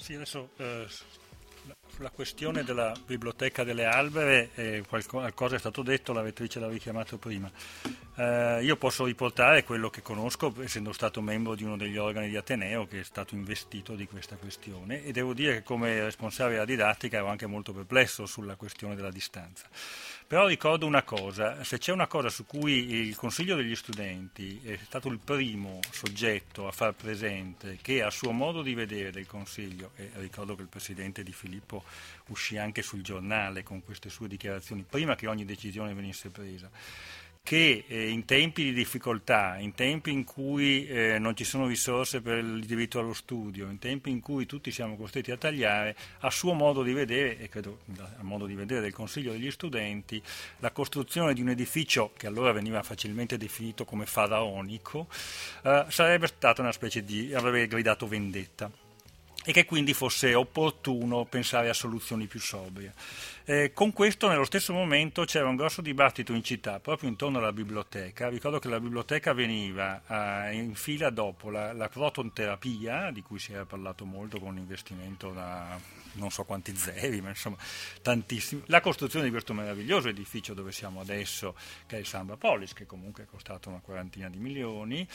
S1: Sì, adesso eh, sulla questione della biblioteca delle albere eh, qualcosa è stato detto, la vettrice l'ha richiamato prima. Eh, io posso riportare quello che conosco, essendo stato membro di uno degli organi di Ateneo che è stato investito di questa questione e devo dire che come responsabile della didattica ero anche molto perplesso sulla questione della distanza. Però ricordo una cosa, se c'è una cosa su cui il Consiglio degli Studenti è stato il primo soggetto a far presente che a suo modo di vedere del Consiglio, e ricordo che il Presidente Di Filippo uscì anche sul giornale con queste sue dichiarazioni, prima che ogni decisione venisse presa, che eh, in tempi di difficoltà, in tempi in cui eh, non ci sono risorse per il diritto allo studio, in tempi in cui tutti siamo costretti a tagliare, a suo modo di vedere, e credo a modo di vedere del Consiglio degli Studenti, la costruzione di un edificio che allora veniva facilmente definito come faraonico, eh, sarebbe stata una specie di, avrebbe gridato vendetta e che quindi fosse opportuno pensare a soluzioni più sobrie. Eh, con questo nello stesso momento c'era un grosso dibattito in città, proprio intorno alla biblioteca. Ricordo che la biblioteca veniva eh, in fila dopo la, la protonterapia, di cui si era parlato molto con un investimento da non so quanti zeri, ma insomma tantissimi. La costruzione di questo meraviglioso edificio dove siamo adesso, che è il Samba Polis, che comunque è costato una quarantina di milioni,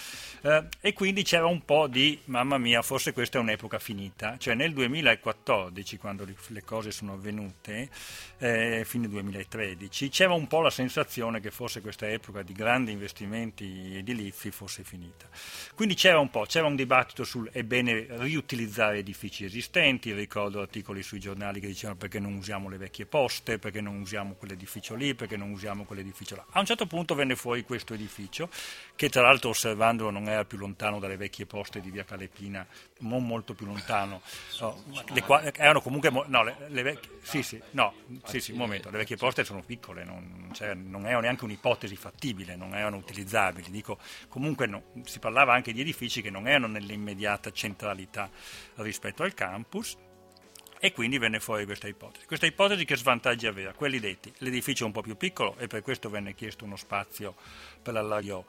S1: eh, e quindi c'era un po' di, mamma mia, forse questa è un'epoca finita. Cioè nel 2014, quando le cose sono avvenute, eh, fine 2013, c'era un po' la sensazione che forse questa epoca di grandi investimenti edilizi fosse finita. Quindi c'era un po', c'era un dibattito sul è bene riutilizzare edifici esistenti, ricordo articoli sui giornali che dicevano perché non usiamo le vecchie poste, perché non usiamo quell'edificio lì, perché non usiamo quell'edificio là. A un certo punto venne fuori questo edificio, che tra l'altro osservandolo non era più lontano dalle vecchie poste di via Calepina, non molto più lontano, no, le, erano comunque, no, le, le vecchie, sì, sì, no, sì, sì, un momento, le vecchie poste sono piccole, non, cioè, non erano neanche un'ipotesi fattibile, non erano utilizzabili. Dico, comunque no, si parlava anche di edifici che non erano nell'immediata centralità rispetto al campus e quindi venne fuori questa ipotesi. Questa ipotesi che svantaggi aveva? Quelli detti, l'edificio è un po' più piccolo e per questo venne chiesto uno spazio per l'allargo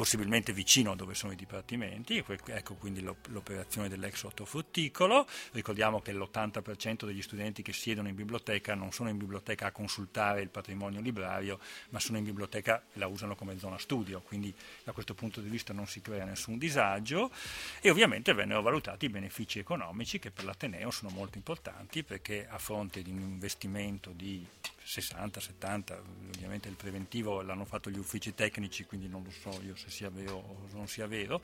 S1: possibilmente vicino a dove sono i dipartimenti, ecco quindi l'operazione dell'ex ortofrutticolo, ricordiamo che l'80% degli studenti che siedono in biblioteca non sono in biblioteca a consultare il patrimonio librario, ma sono in biblioteca e la usano come zona studio, quindi da questo punto di vista non si crea nessun disagio. E ovviamente vennero valutati i benefici economici che per l'Ateneo sono molto importanti perché a fronte di un investimento di 60, 70, ovviamente il preventivo l'hanno fatto gli uffici tecnici, quindi non lo so io se sia vero o non sia vero.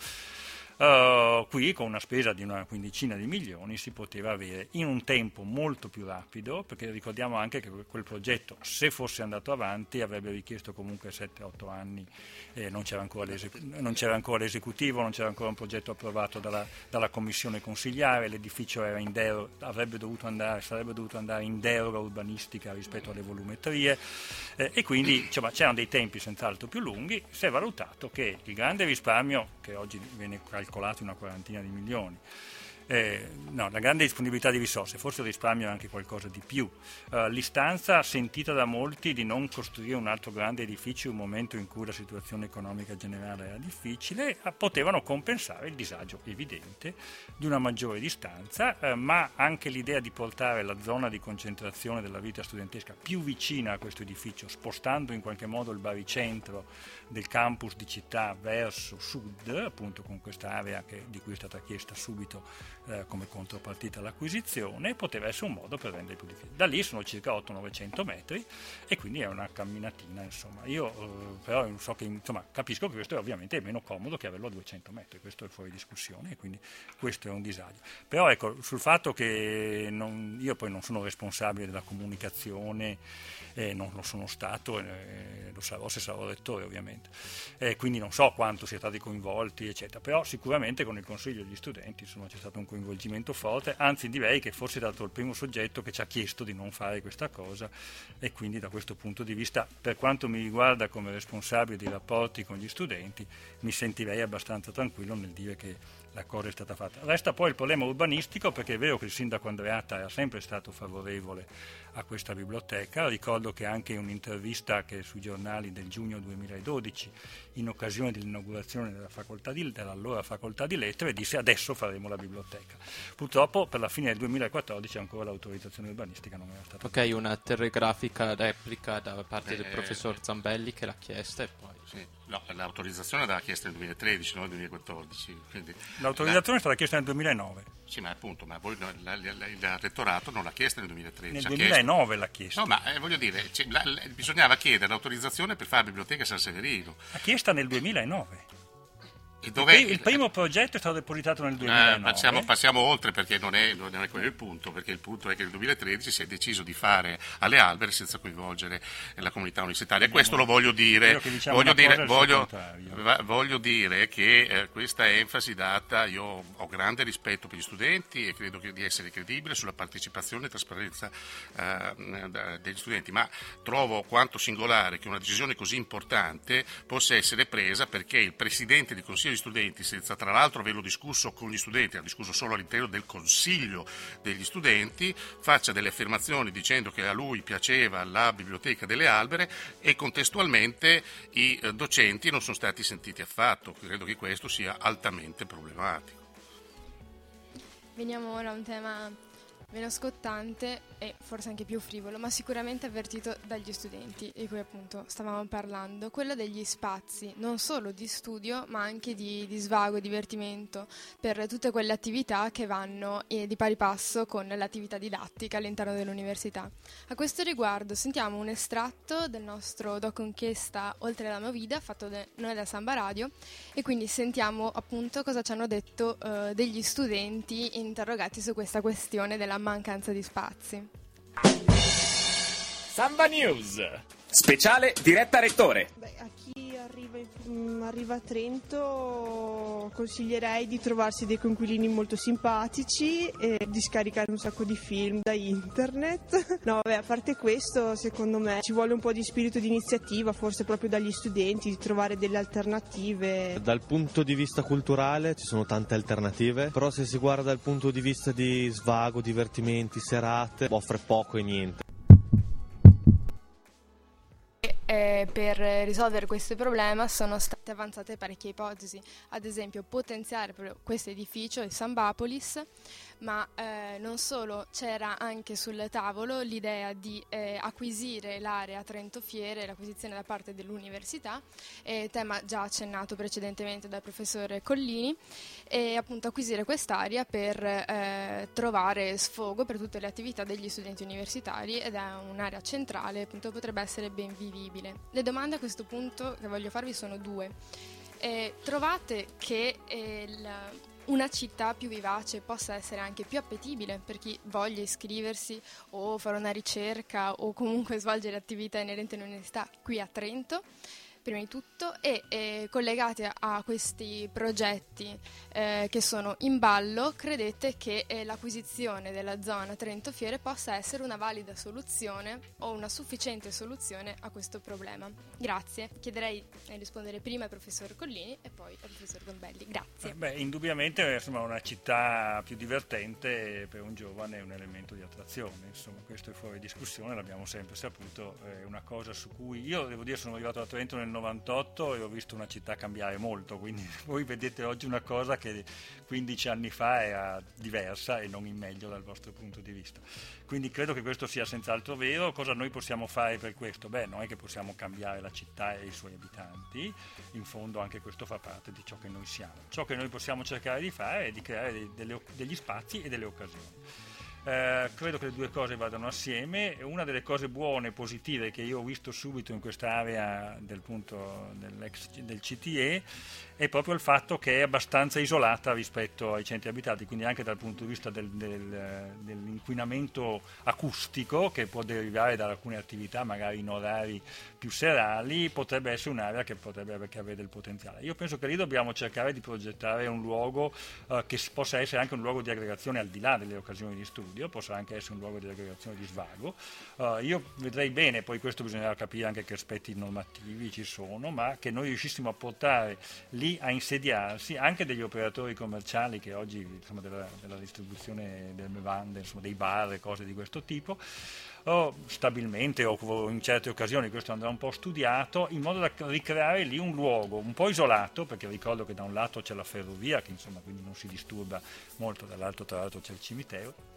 S1: Uh, qui con una spesa di una quindicina di milioni si poteva avere in un tempo molto più rapido, perché ricordiamo anche che quel progetto, se fosse andato avanti, avrebbe richiesto comunque 7-8 anni, eh, non, c'era non, c'era ancora l'esecutivo, non c'era ancora un progetto approvato dalla, dalla commissione consigliare, l'edificio deroga, avrebbe dovuto andare, sarebbe dovuto andare in deroga urbanistica rispetto alle volumetrie eh, e quindi insomma, c'erano dei tempi senz'altro più lunghi, si è valutato che il grande risparmio che oggi viene calcolato calcolato una quarantina di milioni. Eh, no, la grande disponibilità di risorse, forse risparmio anche qualcosa di più. Uh, l'istanza sentita da molti di non costruire un altro grande edificio in un momento in cui la situazione economica generale era difficile, uh, potevano compensare il disagio evidente di una maggiore distanza, uh, ma anche l'idea di portare la zona di concentrazione della vita studentesca più vicina a questo edificio, spostando in qualche modo il baricentro del campus di città verso sud, appunto con questa area che, di cui è stata chiesta subito eh, come contropartita all'acquisizione, poteva essere un modo per rendere più difficile. Da lì sono circa 800-900 metri e quindi è una camminatina, insomma. Io eh, però so che, insomma, capisco che questo è ovviamente meno comodo che averlo a 200 metri, questo è fuori discussione e quindi questo è un disagio. Però ecco, sul fatto che non, io poi non sono responsabile della comunicazione, eh, non lo sono stato, eh, lo sarò se sarò rettore ovviamente, eh, quindi non so quanto siete stati coinvolti, eccetera, però sicuramente con il consiglio degli studenti insomma, c'è stato un coinvolgimento forte, anzi direi che forse è stato il primo soggetto che ci ha chiesto di non fare questa cosa. E quindi da questo punto di vista, per quanto mi riguarda come responsabile dei rapporti con gli studenti, mi sentirei abbastanza tranquillo nel dire che la cosa è stata fatta. Resta poi il problema urbanistico perché è vero che il sindaco Andreatta era sempre stato favorevole a questa biblioteca. Ricordo che anche in un'intervista che sui giornali del giugno 2012, in occasione dell'inaugurazione della facoltà di, dell'allora facoltà di lettere, disse adesso faremo la biblioteca. Purtroppo per la fine del 2014 ancora l'autorizzazione urbanistica non era stata.
S4: Ok, una telegrafica replica da parte eh, del professor Zambelli che l'ha chiesta e poi...
S7: Sì. No, l'autorizzazione l'aveva chiesta nel 2013, non nel 2014.
S1: L'autorizzazione la... è stata chiesta nel 2009.
S7: Sì, ma appunto, ma voi, la, la, il rettorato non l'ha chiesta nel 2013.
S1: Nel 2009 chiesto... l'ha chiesta.
S7: No, ma eh, voglio dire, bisognava chiedere l'autorizzazione per fare la biblioteca San Severino.
S1: L'ha chiesta nel 2009. Il, il, primo progetto è stato depositato nel 2009.
S7: Eh, passiamo, passiamo, oltre perché non è, non è, quello il punto, perché il punto è che nel 2013 si è deciso di fare alle alberi senza coinvolgere la comunità universitaria. E questo lo voglio dire.
S1: Diciamo
S7: voglio, dire voglio, voglio, dire, che eh, questa enfasi data, io ho grande rispetto per gli studenti e credo di essere credibile sulla partecipazione e trasparenza eh, degli studenti, ma trovo quanto singolare che una decisione così importante possa essere presa perché il Presidente di Consiglio di studenti, senza tra l'altro averlo discusso con gli studenti, ha discusso solo all'interno del consiglio degli studenti, faccia delle affermazioni dicendo che a lui piaceva la biblioteca delle albere e contestualmente i eh, docenti non sono stati sentiti affatto. Credo che questo sia altamente problematico.
S5: Veniamo ora a un tema meno scottante e forse anche più frivolo, ma sicuramente avvertito dagli studenti, di cui appunto stavamo parlando, quello degli spazi, non solo di studio, ma anche di, di svago, divertimento, per tutte quelle attività che vanno eh, di pari passo con l'attività didattica all'interno dell'università. A questo riguardo sentiamo un estratto del nostro doc inchiesta Oltre la Movida, fatto da noi da Samba Radio, e quindi sentiamo appunto cosa ci hanno detto eh, degli studenti interrogati su questa questione della mancanza di spazi.
S3: Samba News. Speciale diretta rettore.
S9: Beh, arriva, in, arriva, a Trento consiglierei di trovarsi dei conquilini molto simpatici e di scaricare un sacco di film da internet. No, vabbè, a parte questo, secondo me ci vuole un po' di spirito di iniziativa, forse proprio dagli studenti, di trovare delle alternative.
S10: Dal punto di vista culturale ci sono tante alternative, però se si guarda dal punto di vista di svago, divertimenti, serate, offre poco e niente
S5: eh, per risolvere questo problema sono state avanzate parecchie ipotesi, ad esempio potenziare questo edificio, il Sambapolis, ma eh, non solo, c'era anche sul tavolo l'idea di eh, acquisire l'area Trento Fiere, l'acquisizione da parte dell'università, eh, tema già accennato precedentemente dal professore Collini, e appunto acquisire quest'area per eh, trovare sfogo per tutte le attività degli studenti universitari ed è un'area centrale, appunto potrebbe essere ben vivibile. Le domande a questo punto che voglio farvi sono due. Eh, trovate che eh, il una città più vivace possa essere anche più appetibile per chi voglia iscriversi o fare una ricerca o comunque svolgere attività inerenti all'università qui a Trento. Prima di tutto, e eh, collegate a questi progetti eh, che sono in ballo, credete che eh, l'acquisizione della zona Trento Fiere possa essere una valida soluzione o una sufficiente soluzione a questo problema? Grazie. Chiederei di rispondere prima al professor Collini e poi al professor Gambelli. Grazie.
S1: Beh, indubbiamente insomma, una città più divertente per un giovane è un elemento di attrazione, insomma, questo è fuori discussione, l'abbiamo sempre saputo, è una cosa su cui io devo dire sono arrivato a Trento nel 98 e ho visto una città cambiare molto, quindi voi vedete oggi una cosa che 15 anni fa era diversa e non in meglio dal vostro punto di vista. Quindi credo che questo sia senz'altro vero. Cosa noi possiamo fare per questo? Beh, non è che possiamo cambiare la città e i suoi abitanti, in fondo anche questo fa parte di ciò che noi siamo. Ciò che noi possiamo cercare di fare è di creare degli spazi e delle occasioni. Eh, credo che le due cose vadano assieme. Una delle cose buone, positive che io ho visto subito in quest'area del, punto, del CTE è proprio il fatto che è abbastanza isolata rispetto ai centri abitati, quindi anche dal punto di vista del, del, dell'inquinamento acustico che può derivare da alcune attività, magari in orari più serali, potrebbe essere un'area che potrebbe avere del potenziale. Io penso che lì dobbiamo cercare di progettare un luogo eh, che possa essere anche un luogo di aggregazione al di là delle occasioni di studio, possa anche essere un luogo di aggregazione di svago. Uh, io vedrei bene, poi questo bisognerà capire anche che aspetti normativi ci sono, ma che noi riuscissimo a portare lì a insediarsi anche degli operatori commerciali che oggi insomma, della, della, distribuzione delle bevande, insomma, dei bar e cose di questo tipo, o stabilmente o in certe occasioni questo andrà un po' studiato in modo da ricreare lì un luogo un po' isolato perché ricordo che da un lato c'è la ferrovia che insomma quindi non si disturba molto dall'altro tra l'altro c'è il cimitero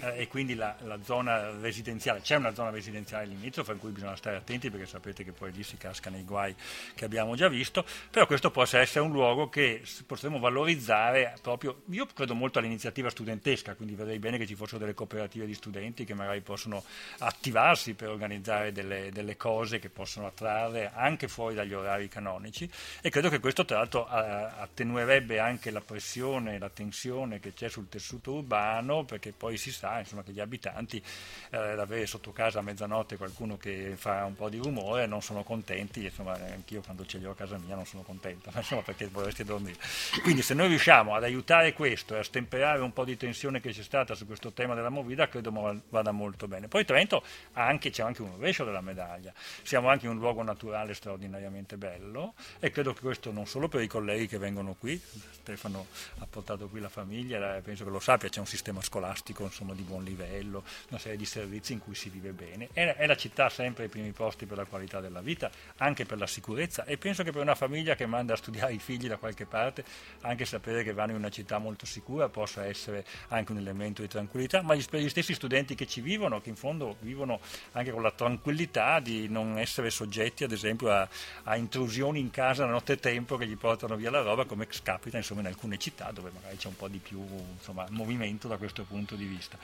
S1: eh, e quindi la, la, zona residenziale, c'è una zona residenziale limitrofa in cui bisogna stare attenti perché sapete che poi lì si casca nei guai che abbiamo già visto, però questo possa essere un luogo che potremmo valorizzare proprio, io credo molto all'iniziativa studentesca, quindi vedrei bene che ci fossero delle cooperative di studenti che magari possono attivarsi per organizzare delle, delle cose che possono attrarre anche fuori dagli orari canonici e credo che questo tra l'altro attenuerebbe anche la pressione, la tensione che c'è sul tessuto urbano perché poi si sa insomma, che gli abitanti eh, avere sotto casa a mezzanotte qualcuno che fa un po' di rumore non sono contenti, insomma anch'io quando ce li ho a casa mia non sono contento, insomma, perché vorresti dormire. Quindi se noi riusciamo ad aiutare questo e a stemperare un po' di tensione che c'è stata su questo tema della movida, credo vada molto bene. Poi Trento anche, c'è anche un rovescio della medaglia, siamo anche un luogo naturale straordinariamente bello e credo che questo non solo per i colleghi che vengono qui, Stefano ha portato qui la famiglia, penso che lo sappia, c'è un sistema scolastico insomma, turismo di buon livello, una serie di servizi in cui si vive bene. È, la città sempre ai primi posti per la qualità della vita, anche per la sicurezza e penso che per una famiglia che manda a studiare i figli da qualche parte, anche sapere che vanno in una città molto sicura possa essere anche un elemento di tranquillità, ma per gli stessi studenti che ci vivono, che in fondo vivono anche con la tranquillità di non essere soggetti ad esempio a, a intrusioni in casa notte tempo che gli portano via la roba come capita insomma, in alcune città dove magari c'è un po' di più insomma, movimento da questo punto di vista.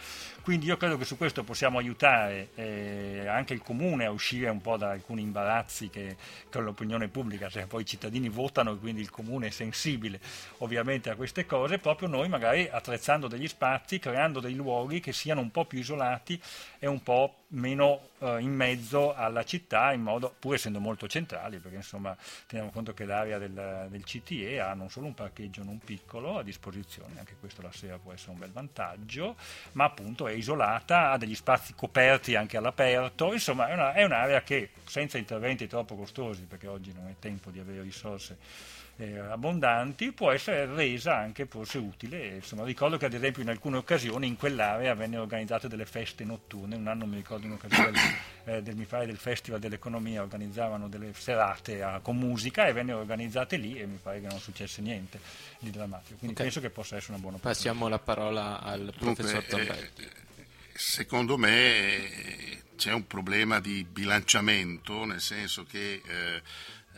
S1: Quindi io credo che su questo possiamo aiutare eh, anche il comune a uscire un po' da alcuni imbarazzi che con l'opinione pubblica, cioè poi i cittadini votano e quindi il comune è sensibile ovviamente a queste cose, proprio noi magari attrezzando degli spazi, creando dei luoghi che siano un po' più isolati e un po' meno eh, in mezzo alla città, modo, pur essendo molto centrali, perché insomma teniamo conto che l'area del, del, CTE ha non solo un parcheggio non piccolo a disposizione, anche questo la sera può essere un bel vantaggio, ma appunto è isolata, ha degli spazi coperti anche all'aperto, insomma è, una, è un'area che senza interventi troppo costosi, perché oggi non è tempo di avere risorse eh, abbondanti può essere resa anche forse utile. Insomma, ricordo che ad esempio in alcune occasioni in quell'area vennero organizzate delle feste notturne, un anno mi ricordo in occasione del, eh, del, del Festival dell'Economia organizzavano delle serate a, con musica e vennero organizzate lì e mi pare che non successe niente di drammatico, quindi okay. penso che possa essere una buona opportunità.
S4: Passiamo la parola al professor
S7: Dunque, eh, secondo me c'è un problema di bilanciamento, nel senso che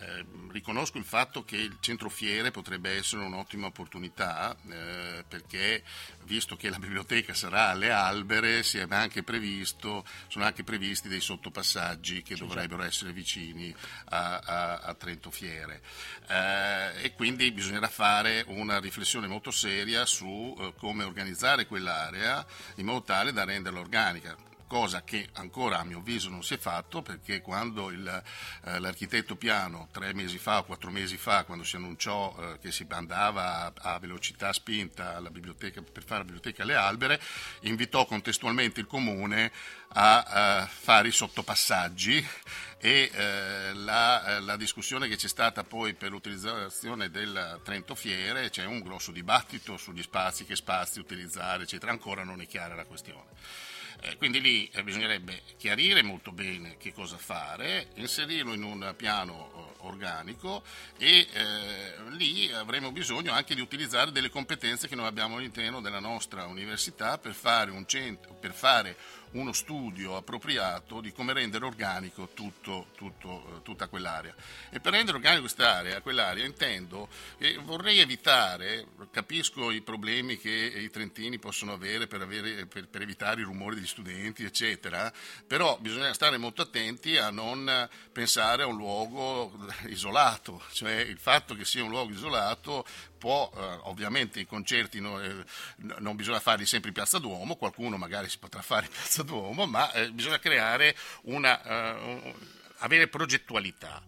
S7: eh, eh, riconosco il fatto che il centro fiere potrebbe essere un'ottima opportunità eh, perché visto che la biblioteca sarà alle albere anche previsto, sono anche previsti dei sottopassaggi che dovrebbero essere vicini a, a, a Trento Fiere. Eh, e quindi bisognerà fare una riflessione molto seria su eh, come organizzare quell'area in modo tale da renderla organica cosa che ancora a mio avviso non si è fatto perché quando il, eh, l'architetto Piano tre mesi fa o quattro mesi fa, quando si annunciò eh, che si andava a, velocità spinta per fare la biblioteca alle albere, invitò contestualmente il comune a, a fare i sottopassaggi e eh, la, eh, la, discussione che c'è stata poi per l'utilizzazione del Trento Fiere, c'è un grosso dibattito sugli spazi, che spazi utilizzare, eccetera, ancora non è chiara la questione. Eh, quindi lì eh, bisognerebbe chiarire molto bene che cosa fare, inserirlo in un piano eh, organico e eh, lì avremo bisogno anche di utilizzare delle competenze che noi abbiamo all'interno della nostra università per fare, un centro, per fare uno studio appropriato di come rendere organico tutto, tutto, eh, tutta quell'area. E per rendere organico quest'area, quell'area intendo e vorrei evitare, capisco i problemi che i trentini possono avere per, avere per, per evitare i rumori degli studenti, eccetera, però bisogna stare molto attenti a non pensare a un luogo isolato, cioè il fatto che sia un luogo isolato può, eh, ovviamente i concerti no, eh, non bisogna farli sempre in Piazza Duomo, qualcuno magari si potrà fare in Piazza Duomo, ma eh, bisogna creare una, uh, avere progettualità.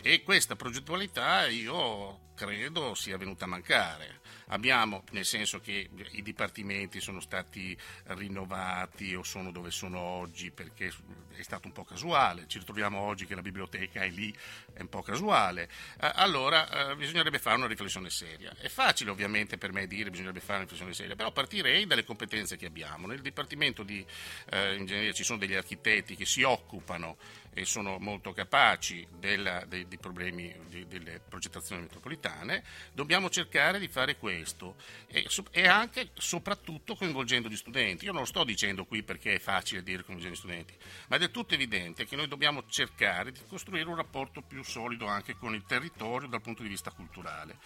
S7: E questa progettualità io credo sia venuta a mancare abbiamo, nel senso che i dipartimenti sono stati rinnovati o sono dove sono oggi perché è stato un po' casuale, ci ritroviamo oggi che la biblioteca è lì, è un po' casuale, eh, allora eh, bisognerebbe fare una riflessione seria. È facile ovviamente per me dire che bisognerebbe fare una riflessione seria, però partirei dalle competenze che abbiamo. Nel dipartimento di eh, ingegneria ci sono degli architetti che si occupano e sono molto capaci della, dei, dei, problemi di, delle progettazioni metropolitane, dobbiamo cercare di fare questo e, e, anche soprattutto coinvolgendo gli studenti. Io non lo sto dicendo qui perché è facile dire coinvolgendo gli studenti, ma è del tutto evidente che noi dobbiamo cercare di costruire un rapporto più solido anche con il territorio dal punto di vista culturale.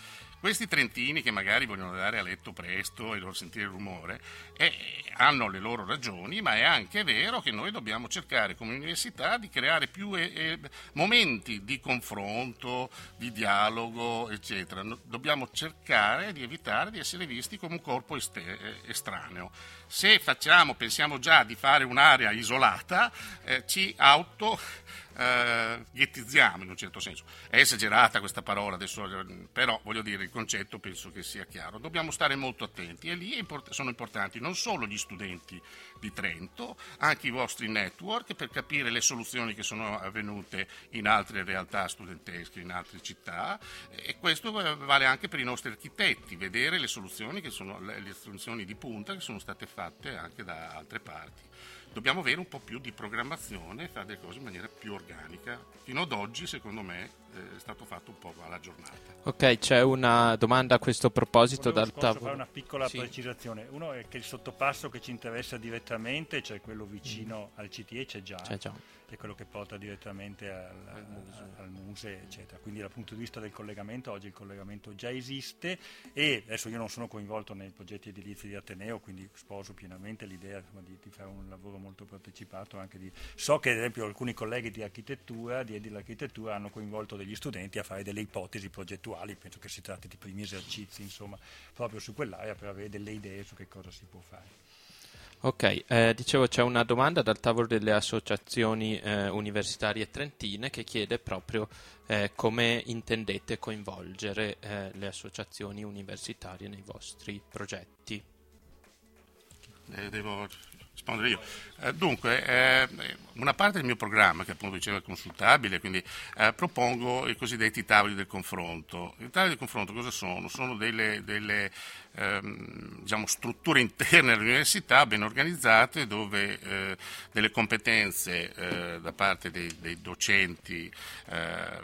S7: Questi trentini che magari vogliono andare a letto presto e loro sentire il rumore eh, hanno le loro ragioni, ma è anche vero che noi dobbiamo cercare come università di creare più eh, eh momenti di confronto, di dialogo, eccetera. Dobbiamo cercare di evitare di essere visti come un corpo este- eh, estraneo. Se facciamo, pensiamo già di fare un'area isolata, eh, ci auto eh, ghettizziamo in un certo senso. È esagerata questa parola adesso, però voglio dire il concetto penso che sia chiaro. Dobbiamo stare molto attenti e lì sono importanti non solo gli studenti di Trento, anche i vostri network per capire le soluzioni che sono avvenute in altre realtà studentesche, in altre città e questo vale anche per i nostri architetti, vedere le soluzioni sono le soluzioni di punta che sono state fatte anche da altre parti dobbiamo avere un po' più di programmazione e fare le cose in maniera più organica. Fino ad oggi, secondo me, eh, è stato fatto un po' alla giornata.
S4: Ok, c'è una domanda a questo proposito
S1: Volevo
S4: dal tavolo.
S1: fare una piccola
S4: sì.
S1: precisazione. Uno è che il sottopasso che ci interessa direttamente, cioè quello vicino mm. al CTE, c'è già.
S4: C'è già
S1: è quello che porta direttamente al, al, muse. al, muse. eccetera. Quindi dal punto di vista del collegamento, oggi il collegamento già esiste e adesso io non sono coinvolto nei progetti edilizi di Ateneo, quindi sposo pienamente l'idea insomma, di, di, fare un lavoro molto partecipato. Di... So che ad esempio alcuni colleghi di architettura, di dell'architettura, hanno coinvolto degli studenti a fare delle ipotesi progettuali, penso che si tratti di primi esercizi, insomma, proprio su quell'area per avere delle idee su che cosa si può fare.
S4: Ok, eh, dicevo c'è una domanda dal tavolo delle associazioni eh, universitarie trentine che chiede proprio eh, come intendete coinvolgere eh, le associazioni universitarie nei vostri progetti.
S7: Eh, devo rispondere io. Eh, dunque, eh, una parte del mio programma, che appunto dicevo è consultabile, quindi eh, propongo i cosiddetti tavoli del confronto. I tavoli del confronto cosa sono? Sono delle, delle ehm, diciamo, strutture interne all'università ben organizzate dove delle competenze da parte dei, dei docenti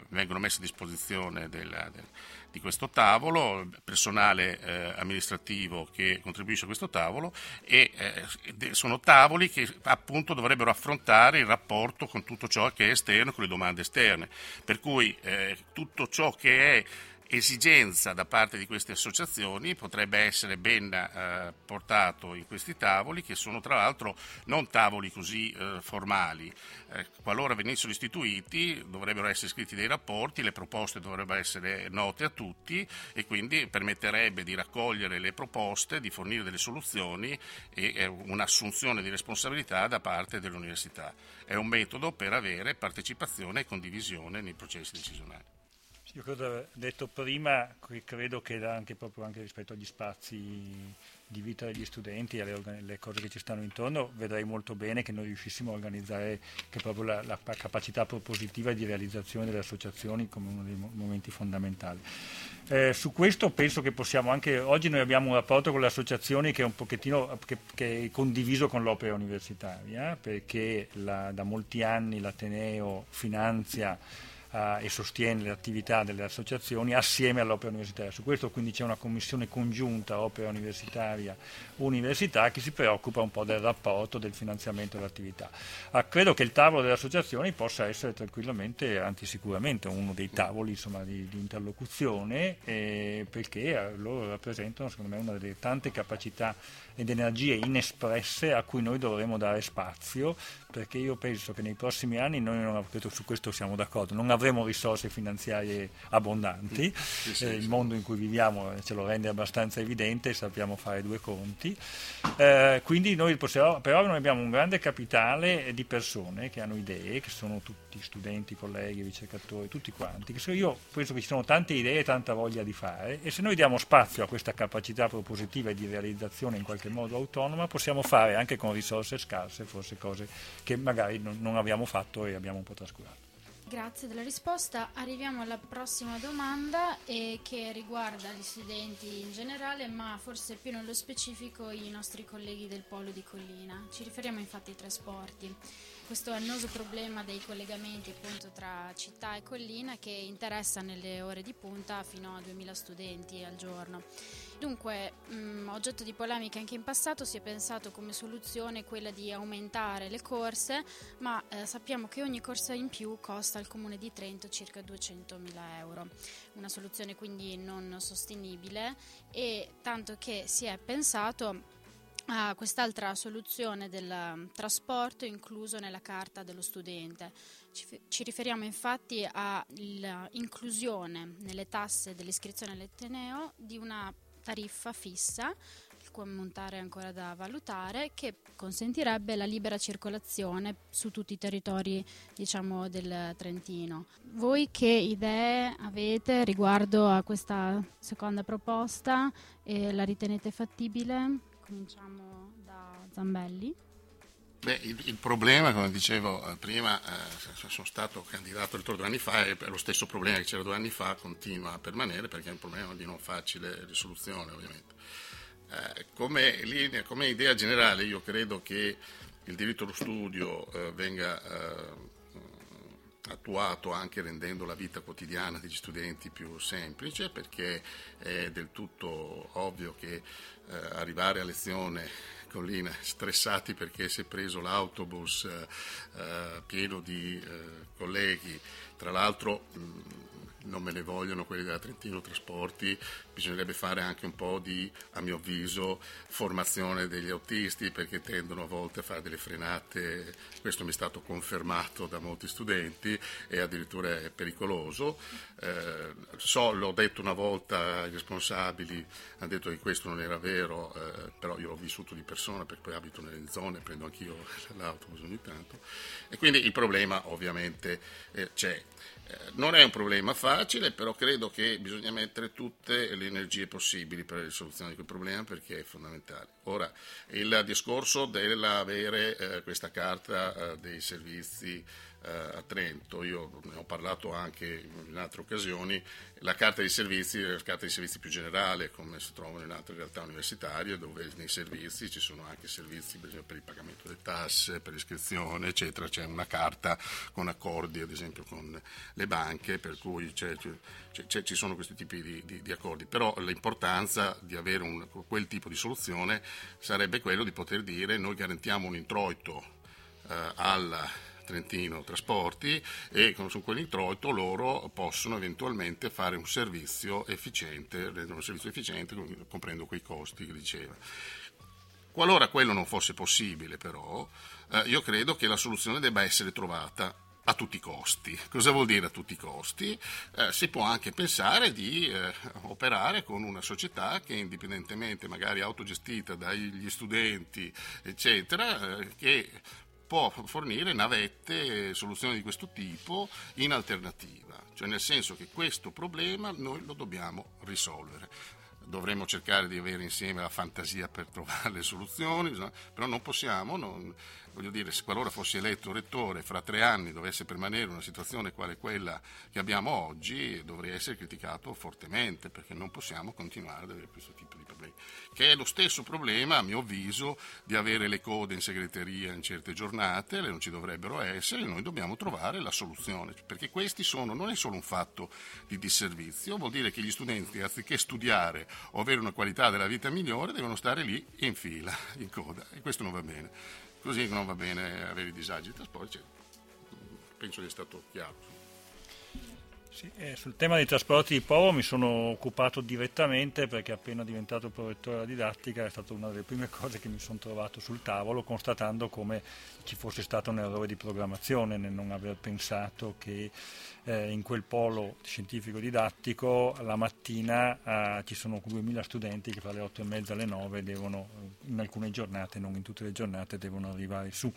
S7: vengono messe a disposizione della, del, di questo tavolo, personale eh, amministrativo che contribuisce a questo tavolo e eh, sono tavoli che appunto dovrebbero affrontare il rapporto con tutto ciò che è esterno, con le domande esterne. Per cui eh, tutto ciò che è esigenza da parte di queste associazioni potrebbe essere ben eh, portato in questi tavoli, che sono tra l'altro non tavoli così eh, formali. Eh, qualora venissero istituiti dovrebbero essere scritti dei rapporti, le proposte dovrebbero essere note a tutti e quindi permetterebbe di raccogliere le proposte, di fornire delle soluzioni e eh, un'assunzione di responsabilità da parte dell'università. È un metodo per avere partecipazione e condivisione nei processi decisionali.
S1: Io cosa ho detto prima, credo che anche, proprio anche rispetto agli spazi di vita degli studenti e alle, cose che ci stanno intorno, vedrei molto bene che noi riuscissimo a organizzare proprio la, la capacità propositiva di realizzazione delle associazioni come uno dei momenti fondamentali. Eh, su questo penso che possiamo anche, oggi noi abbiamo un rapporto con le associazioni che è un pochettino che, che è condiviso con l'opera universitaria, perché la, da molti anni l'Ateneo finanzia uh, e sostiene le attività delle associazioni assieme all'opera universitaria. Su questo quindi c'è una commissione congiunta opera universitaria università che si preoccupa un po' del rapporto, del finanziamento dell'attività. Uh, credo che il tavolo delle associazioni possa essere tranquillamente, anzi sicuramente uno dei tavoli insomma, di, di, interlocuzione eh, perché uh, loro rappresentano secondo me una delle tante capacità ed energie inespresse a cui noi dovremo dare spazio perché io penso che nei prossimi anni noi non, su questo siamo d'accordo, non avremo risorse finanziarie abbondanti, sì, sì, eh, il mondo in cui viviamo ce lo rende abbastanza evidente, sappiamo fare due conti, eh, quindi noi possiamo, però noi abbiamo un grande capitale di persone che hanno idee, che sono tutti studenti, colleghi, ricercatori, tutti quanti, che io penso che ci sono tante idee e tanta voglia di fare e se noi diamo spazio a questa capacità propositiva e di realizzazione in qualche modo autonoma possiamo fare anche con risorse scarse forse cose che magari non, non abbiamo fatto e abbiamo un po' trascurato.
S6: Grazie della risposta. Arriviamo alla prossima domanda eh, che riguarda gli studenti in generale, ma forse più nello specifico i nostri colleghi del Polo di Collina. Ci riferiamo infatti ai trasporti questo annoso problema dei collegamenti appunto tra città e collina che interessa nelle ore di punta fino a 2000 studenti al giorno. Dunque, mh, mm, oggetto di polemica anche in passato, si è pensato come soluzione quella di aumentare le corse, ma eh, sappiamo che ogni corsa in più costa al comune di Trento circa 200.000 euro. Una soluzione quindi non sostenibile e tanto che si è pensato a quest'altra soluzione del um, trasporto incluso nella carta dello studente. Ci, ci riferiamo infatti all'inclusione nelle tasse dell'iscrizione all'Ateneo di una tariffa fissa il cui ammontare è ancora da valutare, che consentirebbe la libera circolazione su tutti i territori diciamo, del Trentino. Voi che idee avete riguardo a questa seconda proposta? E la ritenete fattibile? Cominciamo da Zambelli.
S7: Beh, il, il, problema, come dicevo eh, prima, eh, sono stato candidato il due anni fa e lo stesso problema che c'era due anni fa continua a permanere perché è un problema di non facile risoluzione ovviamente. Eh, come, linea, come, idea generale io credo che il diritto allo studio eh, venga eh, attuato anche rendendo la vita quotidiana degli studenti più semplice perché è del tutto ovvio che eh, arrivare a lezione collina stressati perché si è preso l'autobus eh, eh pieno di eh, colleghi, tra l'altro mh, non me ne vogliono quelli della Trentino Trasporti, bisognerebbe fare anche un po' di, a mio avviso, formazione degli autisti perché tendono a volte a fare delle frenate, questo mi è stato confermato da molti studenti e addirittura è pericoloso. Eh, so, l'ho detto una volta ai responsabili, hanno detto che questo non era vero, eh, però io l'ho vissuto di persona perché poi abito nelle zone, prendo anch'io l'autobus ogni tanto e quindi il problema ovviamente eh, c'è. Non è un problema facile, però credo che bisogna mettere tutte le energie possibili per la risoluzione di quel problema perché è fondamentale. Ora, il discorso dell'avere eh, questa carta eh, dei servizi a Trento, io ne ho parlato anche in altre occasioni, la carta dei servizi è la carta dei servizi più generale, come si trovano in altre realtà universitarie, dove nei servizi ci sono anche servizi per, esempio, per il pagamento delle tasse, per l'iscrizione, eccetera. C'è una carta con accordi, ad esempio, con le banche, per cui c'è, c'è, c'è, ci sono questi tipi di, di, di, accordi. Però l'importanza di avere un, quel tipo di soluzione sarebbe quello di poter dire noi garantiamo un introito eh, alla Trentino Trasporti e su quell'introito loro possono eventualmente fare un servizio efficiente, un servizio efficiente comprendo quei costi che diceva. Qualora quello non fosse possibile però, eh, io credo che la soluzione debba essere trovata a tutti i costi. Cosa vuol dire a tutti i costi? Eh, si può anche pensare di eh, operare con una società che indipendentemente magari autogestita dagli studenti, eccetera, eh, che può fornire navette, soluzioni di questo tipo in alternativa, cioè nel senso che questo problema noi lo dobbiamo risolvere dovremmo cercare di avere insieme la fantasia per trovare le soluzioni, però non possiamo, non, voglio dire, se qualora fossi eletto rettore fra tre anni dovesse permanere una situazione quale quella che abbiamo oggi, dovrei essere criticato fortemente perché non possiamo continuare ad avere questo tipo di problemi. Che è lo stesso problema, a mio avviso, di avere le code in segreteria in certe giornate, le non ci dovrebbero essere, noi dobbiamo trovare la soluzione, perché questi sono, non è solo un fatto di disservizio, vuol dire che gli studenti, anziché studiare o avere una qualità della vita migliore, devono stare lì in fila, in coda, e questo non va bene. Così non va bene avere i disagi di trasporto, cioè, penso sia stato chiaro.
S1: Sì, eh, sul tema dei trasporti di Povo mi sono occupato direttamente perché appena diventato prorettore della didattica è stata una delle prime cose che mi sono trovato sul tavolo constatando come ci fosse stato un errore di programmazione nel non aver pensato che eh, in quel polo scientifico didattico la mattina eh, ci sono 2000 studenti che fra le 8 e mezza e le 9 devono, in alcune giornate, non in tutte le giornate, devono arrivare su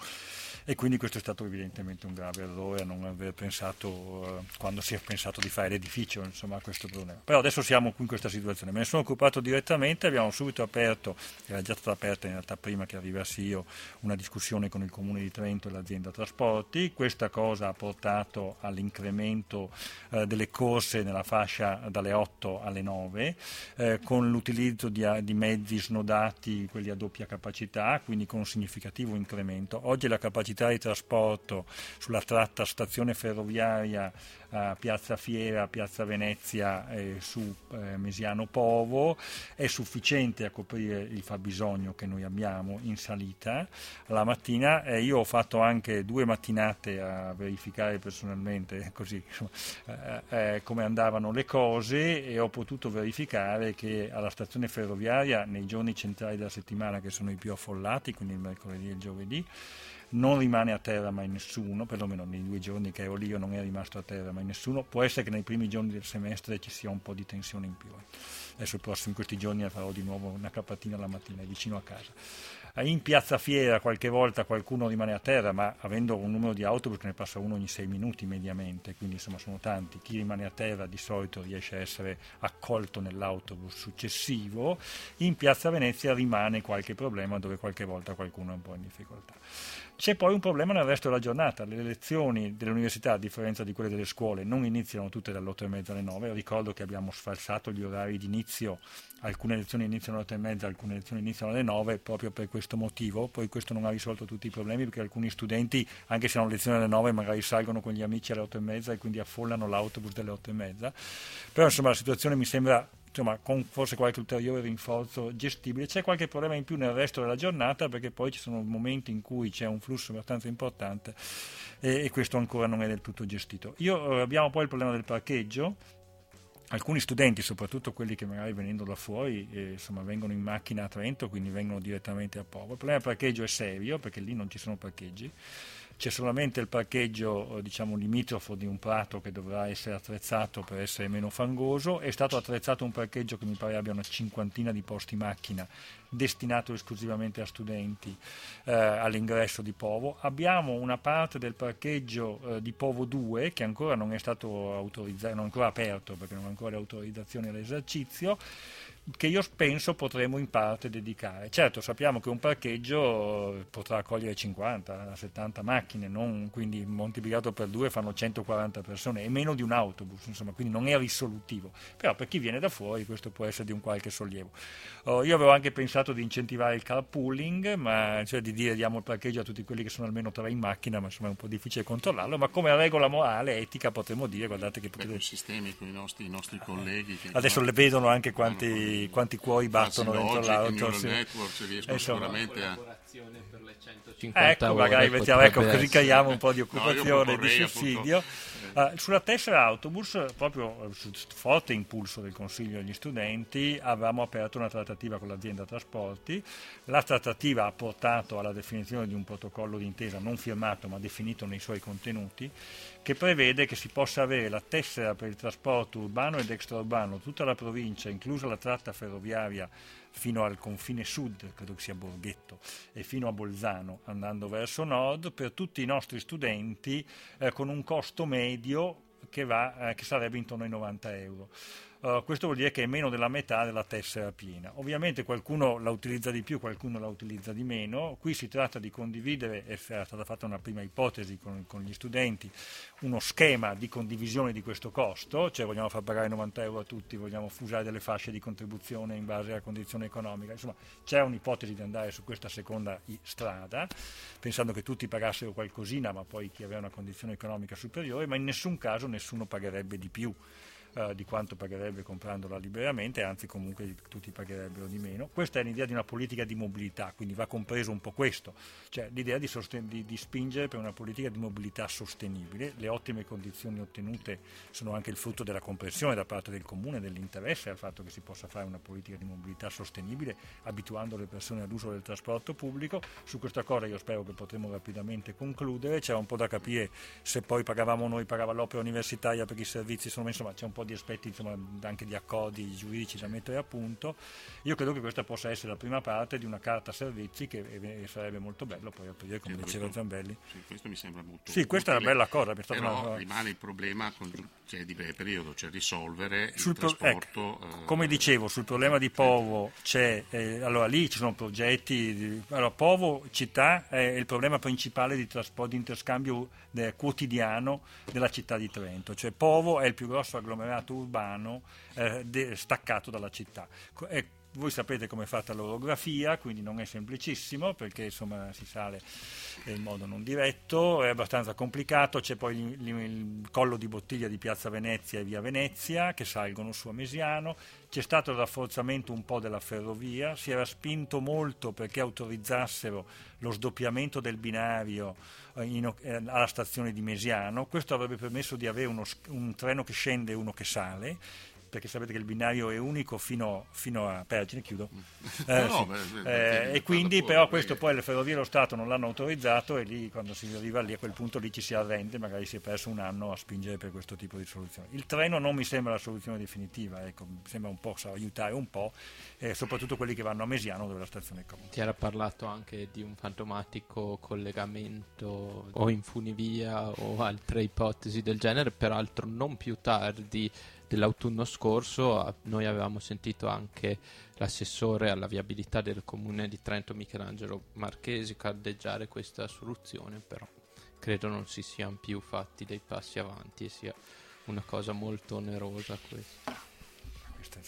S1: e quindi questo è stato evidentemente un grave errore a non aver pensato eh, quando si è pensato di fare l'edificio insomma, a questo problema. Però adesso siamo qui in questa situazione, me ne sono occupato direttamente, abbiamo subito aperto, era già stata aperta in realtà prima che arrivassi io, una discussione con il Comune di Trento e l'azienda trasporti, questa cosa ha portato all'incremento eh, delle corse nella fascia dalle 8 alle 9, eh, con l'utilizzo di, di mezzi snodati, quelli a doppia capacità, quindi con un significativo incremento. Oggi la capacità di trasporto sulla tratta stazione ferroviaria a Piazza Fiera, Piazza Venezia e su eh, Mesiano Povo. È sufficiente a coprire il fabbisogno che noi abbiamo in salita. La mattina e io ho fatto anche due mattinate a verificare personalmente così, eh, eh, come andavano le cose e ho potuto verificare che alla stazione ferroviaria nei giorni centrali della settimana che sono i più affollati, quindi il mercoledì e il giovedì, non rimane a terra mai nessuno, perlomeno nei due giorni che ero lì io non è rimasto a terra mai nessuno, può essere che nei primi giorni del semestre ci sia un po' di tensione in più. Eh. Adesso prossimo, in questi giorni farò di nuovo una capatina la mattina, vicino a casa. Eh, in piazza Fiera qualche volta qualcuno rimane a terra, ma avendo un numero di autobus ne passa uno ogni sei minuti mediamente, quindi insomma sono tanti. Chi rimane a terra di solito riesce a essere accolto nell'autobus successivo. In piazza Venezia rimane qualche problema dove qualche volta qualcuno è un po' in difficoltà. C'è poi un problema nel resto della giornata, le lezioni delle università, a differenza di quelle delle scuole, non iniziano tutte dalle 8 e mezza alle 9, ricordo che abbiamo sfalsato gli orari di inizio, alcune lezioni iniziano alle 8 e mezza, alcune lezioni iniziano alle 9, proprio per questo motivo, poi questo non ha risolto tutti i problemi perché alcuni studenti, anche se hanno lezioni alle 9, magari salgono con gli amici alle 8 e mezza e quindi affollano l'autobus delle 8 e mezza, però insomma la situazione mi sembra insomma, con forse qualche ulteriore rinforzo gestibile. C'è qualche problema in più nel resto della giornata perché poi ci sono momenti in cui c'è un flusso abbastanza importante e, e questo ancora non è del tutto gestito. Io, eh, abbiamo poi il problema del parcheggio. Alcuni studenti, soprattutto quelli che magari venendo da fuori, eh, insomma, vengono in macchina a Trento, quindi vengono direttamente a Povo. Il problema del parcheggio è serio perché lì non ci sono parcheggi c'è solamente il parcheggio eh, diciamo, limitrofo di un prato che dovrà essere attrezzato per essere meno fangoso, è stato attrezzato un parcheggio che mi pare abbia una cinquantina di posti macchina destinato esclusivamente a studenti eh, all'ingresso di Povo. Abbiamo una parte del parcheggio eh, di Povo 2 che ancora non è stato autorizzato, non è ancora aperto perché non ha ancora le autorizzazioni all'esercizio che io penso potremo in parte dedicare. Certo, sappiamo che un parcheggio potrà accogliere 50, 70 macchine, non, quindi moltiplicato per due fanno 140 persone, è meno di un autobus, insomma, quindi non è risolutivo. Però per chi viene da fuori questo può essere di un qualche sollievo. Oh, io avevo anche pensato di incentivare il carpooling, ma, cioè di dire diamo il parcheggio a tutti quelli che sono almeno tre in macchina, ma insomma è un po' difficile controllarlo, ma come regola morale, etica potremmo dire, guardate che potete...
S7: sistemi con i nostri, i nostri colleghi.
S1: Adesso le vedono anche quanti quanti, cuori battono dentro l'auto.
S7: Sì. Network riescono Insomma, sicuramente a
S4: per le 150
S1: ecco,
S4: ore
S1: magari mettiamo, ecco, così creiamo un po' di
S7: No, io
S1: occupazione, di
S7: proporrei,
S1: sussidio.
S7: appunto,
S1: Eh, sulla tessera autobus, proprio eh, su forte impulso del Consiglio degli studenti, avevamo aperto una trattativa con l'azienda trasporti. La trattativa ha portato alla definizione di un protocollo d'intesa non firmato ma definito nei suoi contenuti, che prevede che si possa avere la tessera per il trasporto urbano ed extraurbano, tutta la provincia, inclusa la tratta ferroviaria fino al confine sud, credo che sia Borghetto, e fino a Bolzano, andando verso nord, per tutti i nostri studenti eh, con un costo medio che, va, eh, che sarebbe intorno ai 90 euro. Uh, questo vuol dire che è meno della metà della tessera piena. Ovviamente qualcuno la utilizza di più, qualcuno la utilizza di meno. Qui si tratta di condividere, è stata fatta una prima ipotesi con, con gli studenti, uno schema di condivisione di questo costo, cioè vogliamo far pagare 90 euro a tutti, vogliamo usare delle fasce di contribuzione in base alla condizione economica. Insomma, c'è un'ipotesi di andare su questa seconda strada, pensando che tutti pagassero qualcosina, ma poi chi aveva una condizione economica superiore, ma in nessun caso nessuno pagherebbe di più eh, di quanto pagherebbe comprandola liberamente, anzi comunque tutti pagherebbero di meno. Questa è l'idea di una politica di mobilità, quindi va compreso un po' questo, cioè l'idea di, sosten- di- di spingere per una politica di mobilità sostenibile. Le ottime condizioni ottenute sono anche il frutto della comprensione da parte del comune, dell'interesse al fatto che si possa fare una politica di mobilità sostenibile, abituando le persone all'uso del trasporto pubblico. Su questa cosa io spero che potremo rapidamente concludere, c'era un po' da capire se poi pagavamo noi, pagava l'opera universitaria per i servizi, insomma c'è un po' di aspetti insomma, anche di accordi giuridici da mettere a punto. Io credo che questa possa essere la prima parte di una carta servizi che eh, sarebbe molto bello poi aprire, come
S7: Sì,
S1: diceva
S7: questo-
S1: Zambelli.
S7: Sì, questo mi sembra molto
S1: Sì, questa è una
S7: utile,
S1: bella cosa,
S7: Però
S1: una-
S7: rimane il problema congiun- cioè, di breve periodo, cioè risolvere
S1: Sul
S7: il
S1: pro-
S7: trasporto.
S1: ecco,
S7: eh,
S1: come dicevo, sul problema di Povo c'è, eh, allora lì ci sono progetti, di- allora Povo città è il problema principale di trasporto, di interscambio de- quotidiano della città di Trento, cioè Povo è il più grosso agglomerato urbano eh, de- staccato dalla città. Co- voi sapete come è fatta l'orografia, quindi non è semplicissimo perché insomma si sale in modo non diretto, è abbastanza complicato, c'è poi il, il collo di bottiglia di Piazza Venezia e Via Venezia che salgono su a Mesiano, c'è stato il rafforzamento un po' della ferrovia, si era spinto molto perché autorizzassero lo sdoppiamento del binario eh, in- eh, alla stazione di Mesiano, questo avrebbe permesso di avere uno un treno che scende e uno che sale, perché sapete che il binario è unico fino, fino a Pergine, chiudo. Eh,
S7: No, no,
S1: sì.
S7: beh, beh,
S1: Eh, e quindi
S7: parla
S1: però
S7: fuori,
S1: questo
S7: perché-
S1: poi le ferrovie dello Stato non l'hanno autorizzato e lì quando si arriva lì a quel punto lì ci si arrende, magari si è perso un anno a spingere per questo tipo di soluzione. Il treno non mi sembra la soluzione definitiva, ecco, mi sembra un po' aiutare un po', eh, soprattutto quelli che vanno a Mesiano dove la stazione è comoda.
S4: Si era parlato anche di un fantomatico collegamento o in funivia o altre ipotesi del genere, peraltro non più tardi dell'autunno scorso noi avevamo sentito anche l'assessore alla viabilità del comune di Trento Michelangelo Marchesi cardeggiare questa soluzione, però credo non si siano più fatti dei passi avanti e sia una cosa molto onerosa questa.
S1: Questi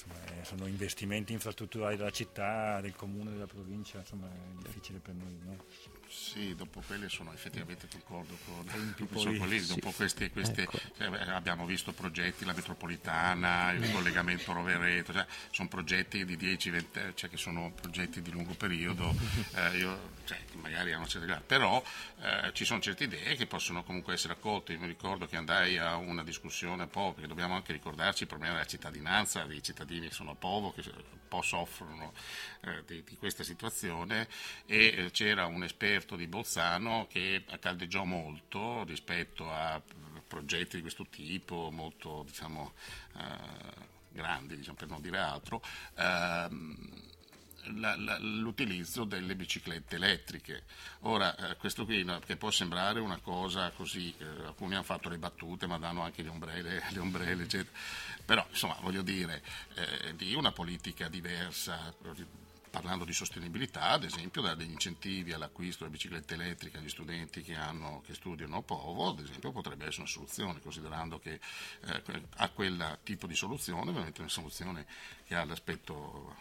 S1: sono investimenti infrastrutturali della città, del comune, della provincia, insomma è difficile per noi. No?
S7: Sì, dopo quelle sono effettivamente concordo con il
S1: poi-
S7: Pollini,
S1: sì.
S7: dopo questi, questi-
S4: Ecco.
S7: cioè, abbiamo visto progetti, la metropolitana, il collegamento Rovereto, cioè, sono progetti di 10-20, cioè che sono progetti di lungo periodo, eh, io, cioè, magari hanno certe gradi, però eh, ci sono certe idee che possono comunque essere accolte. Io mi ricordo che andai a una discussione a Povo, perché dobbiamo anche ricordarci il problema della cittadinanza, dei cittadini che sono a Povo, che un po' soffrono eh, di, di questa situazione e eh, c'era un esperto di Bolzano che caldeggiò molto rispetto a progetti di questo tipo, molto diciamo eh, grandi, diciamo, per non dire altro. ehm, la- la- l'utilizzo delle biciclette elettriche. Ora, eh, questo qui no, che può sembrare una cosa così, eh, alcuni hanno fatto le battute, ma danno anche le ombrelle, le ombrelle eccetera. però insomma voglio dire, eh, di una politica diversa. Parlando di sostenibilità, ad esempio, degli incentivi all'acquisto delle biciclette elettriche agli studenti che, hanno, che studiano Povo, ad esempio, potrebbe essere una soluzione, considerando che eh, a quel tipo di soluzione, ovviamente una soluzione che ha l'aspetto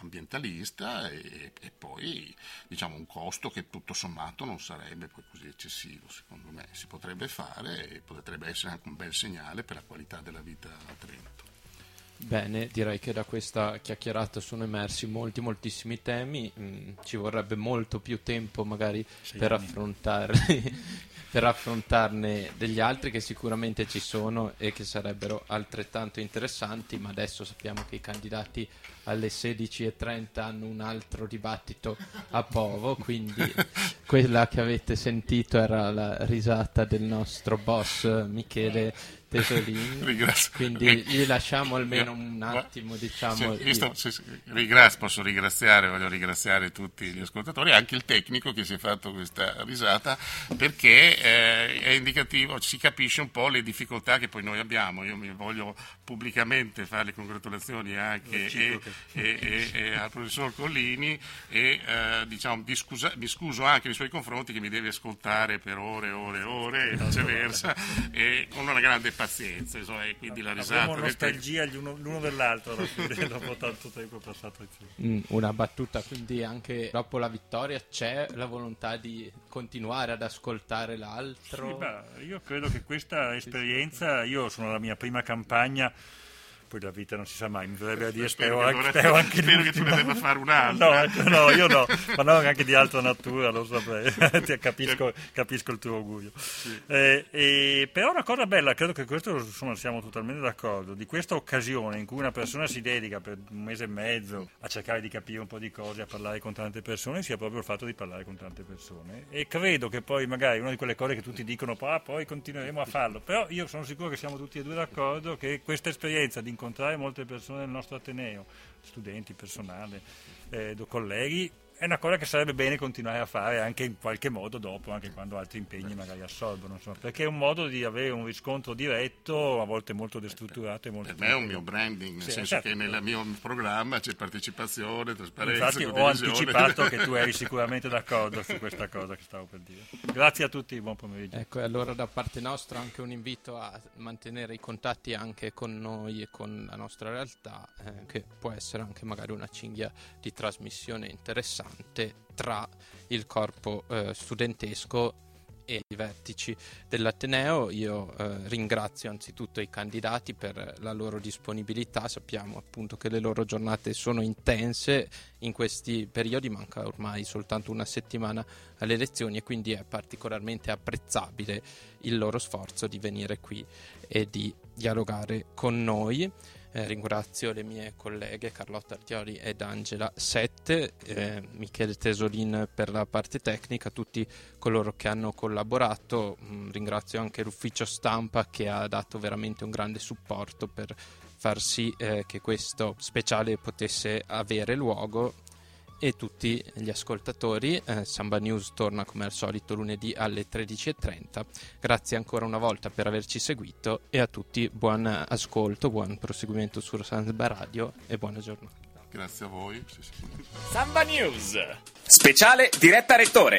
S7: ambientalista e, e poi diciamo un costo che tutto sommato non sarebbe poi così eccessivo secondo me. Si potrebbe fare e potrebbe essere anche un bel segnale per la qualità della vita a Trento
S4: Bene, direi che da questa chiacchierata sono emersi molti, moltissimi temi. Mm, ci vorrebbe molto più tempo magari per affrontarli, per affrontarne degli altri che sicuramente ci sono e che sarebbero altrettanto interessanti, ma adesso sappiamo che i candidati alle 16.30 hanno un altro dibattito a Povo, quindi quella che avete sentito era la risata del nostro boss Michele Tesolini.
S7: Ringrazio.
S4: Quindi gli lasciamo almeno
S7: Io-
S4: un
S7: ma-
S4: attimo, diciamo.
S7: Sì, sto- sì, sì, ringrazio- posso ringraziare, voglio ringraziare tutti gli ascoltatori, anche il tecnico che si è fatto questa risata, perché eh, è indicativo, si capisce un po' le difficoltà che poi noi abbiamo. Io mi voglio pubblicamente fare le congratulazioni anche e,
S1: Reciproche.
S7: E- e- e al professor Collini e eh, diciamo, mi, scusa- mi scuso anche nei suoi confronti che mi deve ascoltare per ore e ore e ore e viceversa e con una grande pazienza insomma, e quindi la risata
S1: Abbiamo nostalgia gli uno- l'uno dell'altro alla fine, dopo tanto tempo passato insieme.
S4: Mm, una battuta, quindi anche dopo la vittoria c'è la volontà di continuare ad ascoltare l'altro.
S1: Sì, beh, io credo che questa esperienza, io sono alla mia prima campagna, poi la vita non si sa mai, mi verrebbe a dire,
S7: Spero
S1: spero,
S7: che
S1: anche,
S7: dovresti-
S1: spero anche
S7: spero
S1: di
S7: che ti
S1: ultima.
S7: verrebbe a fare un'altra.
S1: No, no, io no, ma no, anche di altra natura, lo saprei, Ti capisco, capisco il tuo orgoglio. Eh, e- però una cosa bella, credo che questo insomma, siamo totalmente d'accordo, di questa occasione in cui una persona si dedica per un mese e mezzo a cercare di capire un po' di cose, a parlare con tante persone, sia proprio il fatto di parlare con tante persone. E credo che poi magari una di quelle cose che tutti dicono, ah, poi continueremo a farlo, però io sono sicuro che siamo tutti e due d'accordo che questa esperienza di incontrare molte persone del nostro Ateneo, studenti, personale, eh, colleghi, è una cosa che sarebbe bene continuare a fare anche in qualche modo dopo, anche quando altri impegni magari assorbono, insomma, perché è un modo di avere un riscontro diretto, a volte molto destrutturato e molto
S7: Per me è un mio branding, nel
S1: Sì,
S7: senso
S1: certo.
S7: che nel mio programma c'è partecipazione, trasparenza,
S1: Infatti ho anticipato che tu eri sicuramente d'accordo su questa cosa che stavo per dire. Grazie a tutti, buon pomeriggio.
S4: Ecco, e allora da parte nostra anche un invito a mantenere i contatti anche con noi e con la nostra realtà, eh, che può essere anche magari una cinghia di trasmissione interessante tra il corpo eh, studentesco e i vertici dell'Ateneo. Io eh, ringrazio anzitutto i candidati per la loro disponibilità, sappiamo appunto che le loro giornate sono intense, in questi periodi manca ormai soltanto una settimana alle elezioni e quindi è particolarmente apprezzabile il loro sforzo di venire qui e di dialogare con noi. Eh, ringrazio le mie colleghe Carlotta Artioli ed Angela Sette, eh, Michele Tesolin per la parte tecnica, tutti coloro che hanno collaborato. Mm, ringrazio anche l'ufficio stampa che ha dato veramente un grande supporto per far sì eh, che questo speciale potesse avere luogo e tutti gli ascoltatori. Eh, Samba News torna come al solito lunedì alle 13.30. Grazie ancora una volta per averci seguito e a tutti buon ascolto, buon proseguimento su Samba Radio e buona giornata.
S7: Grazie a voi.
S2: Samba News.
S3: Speciale diretta rettore.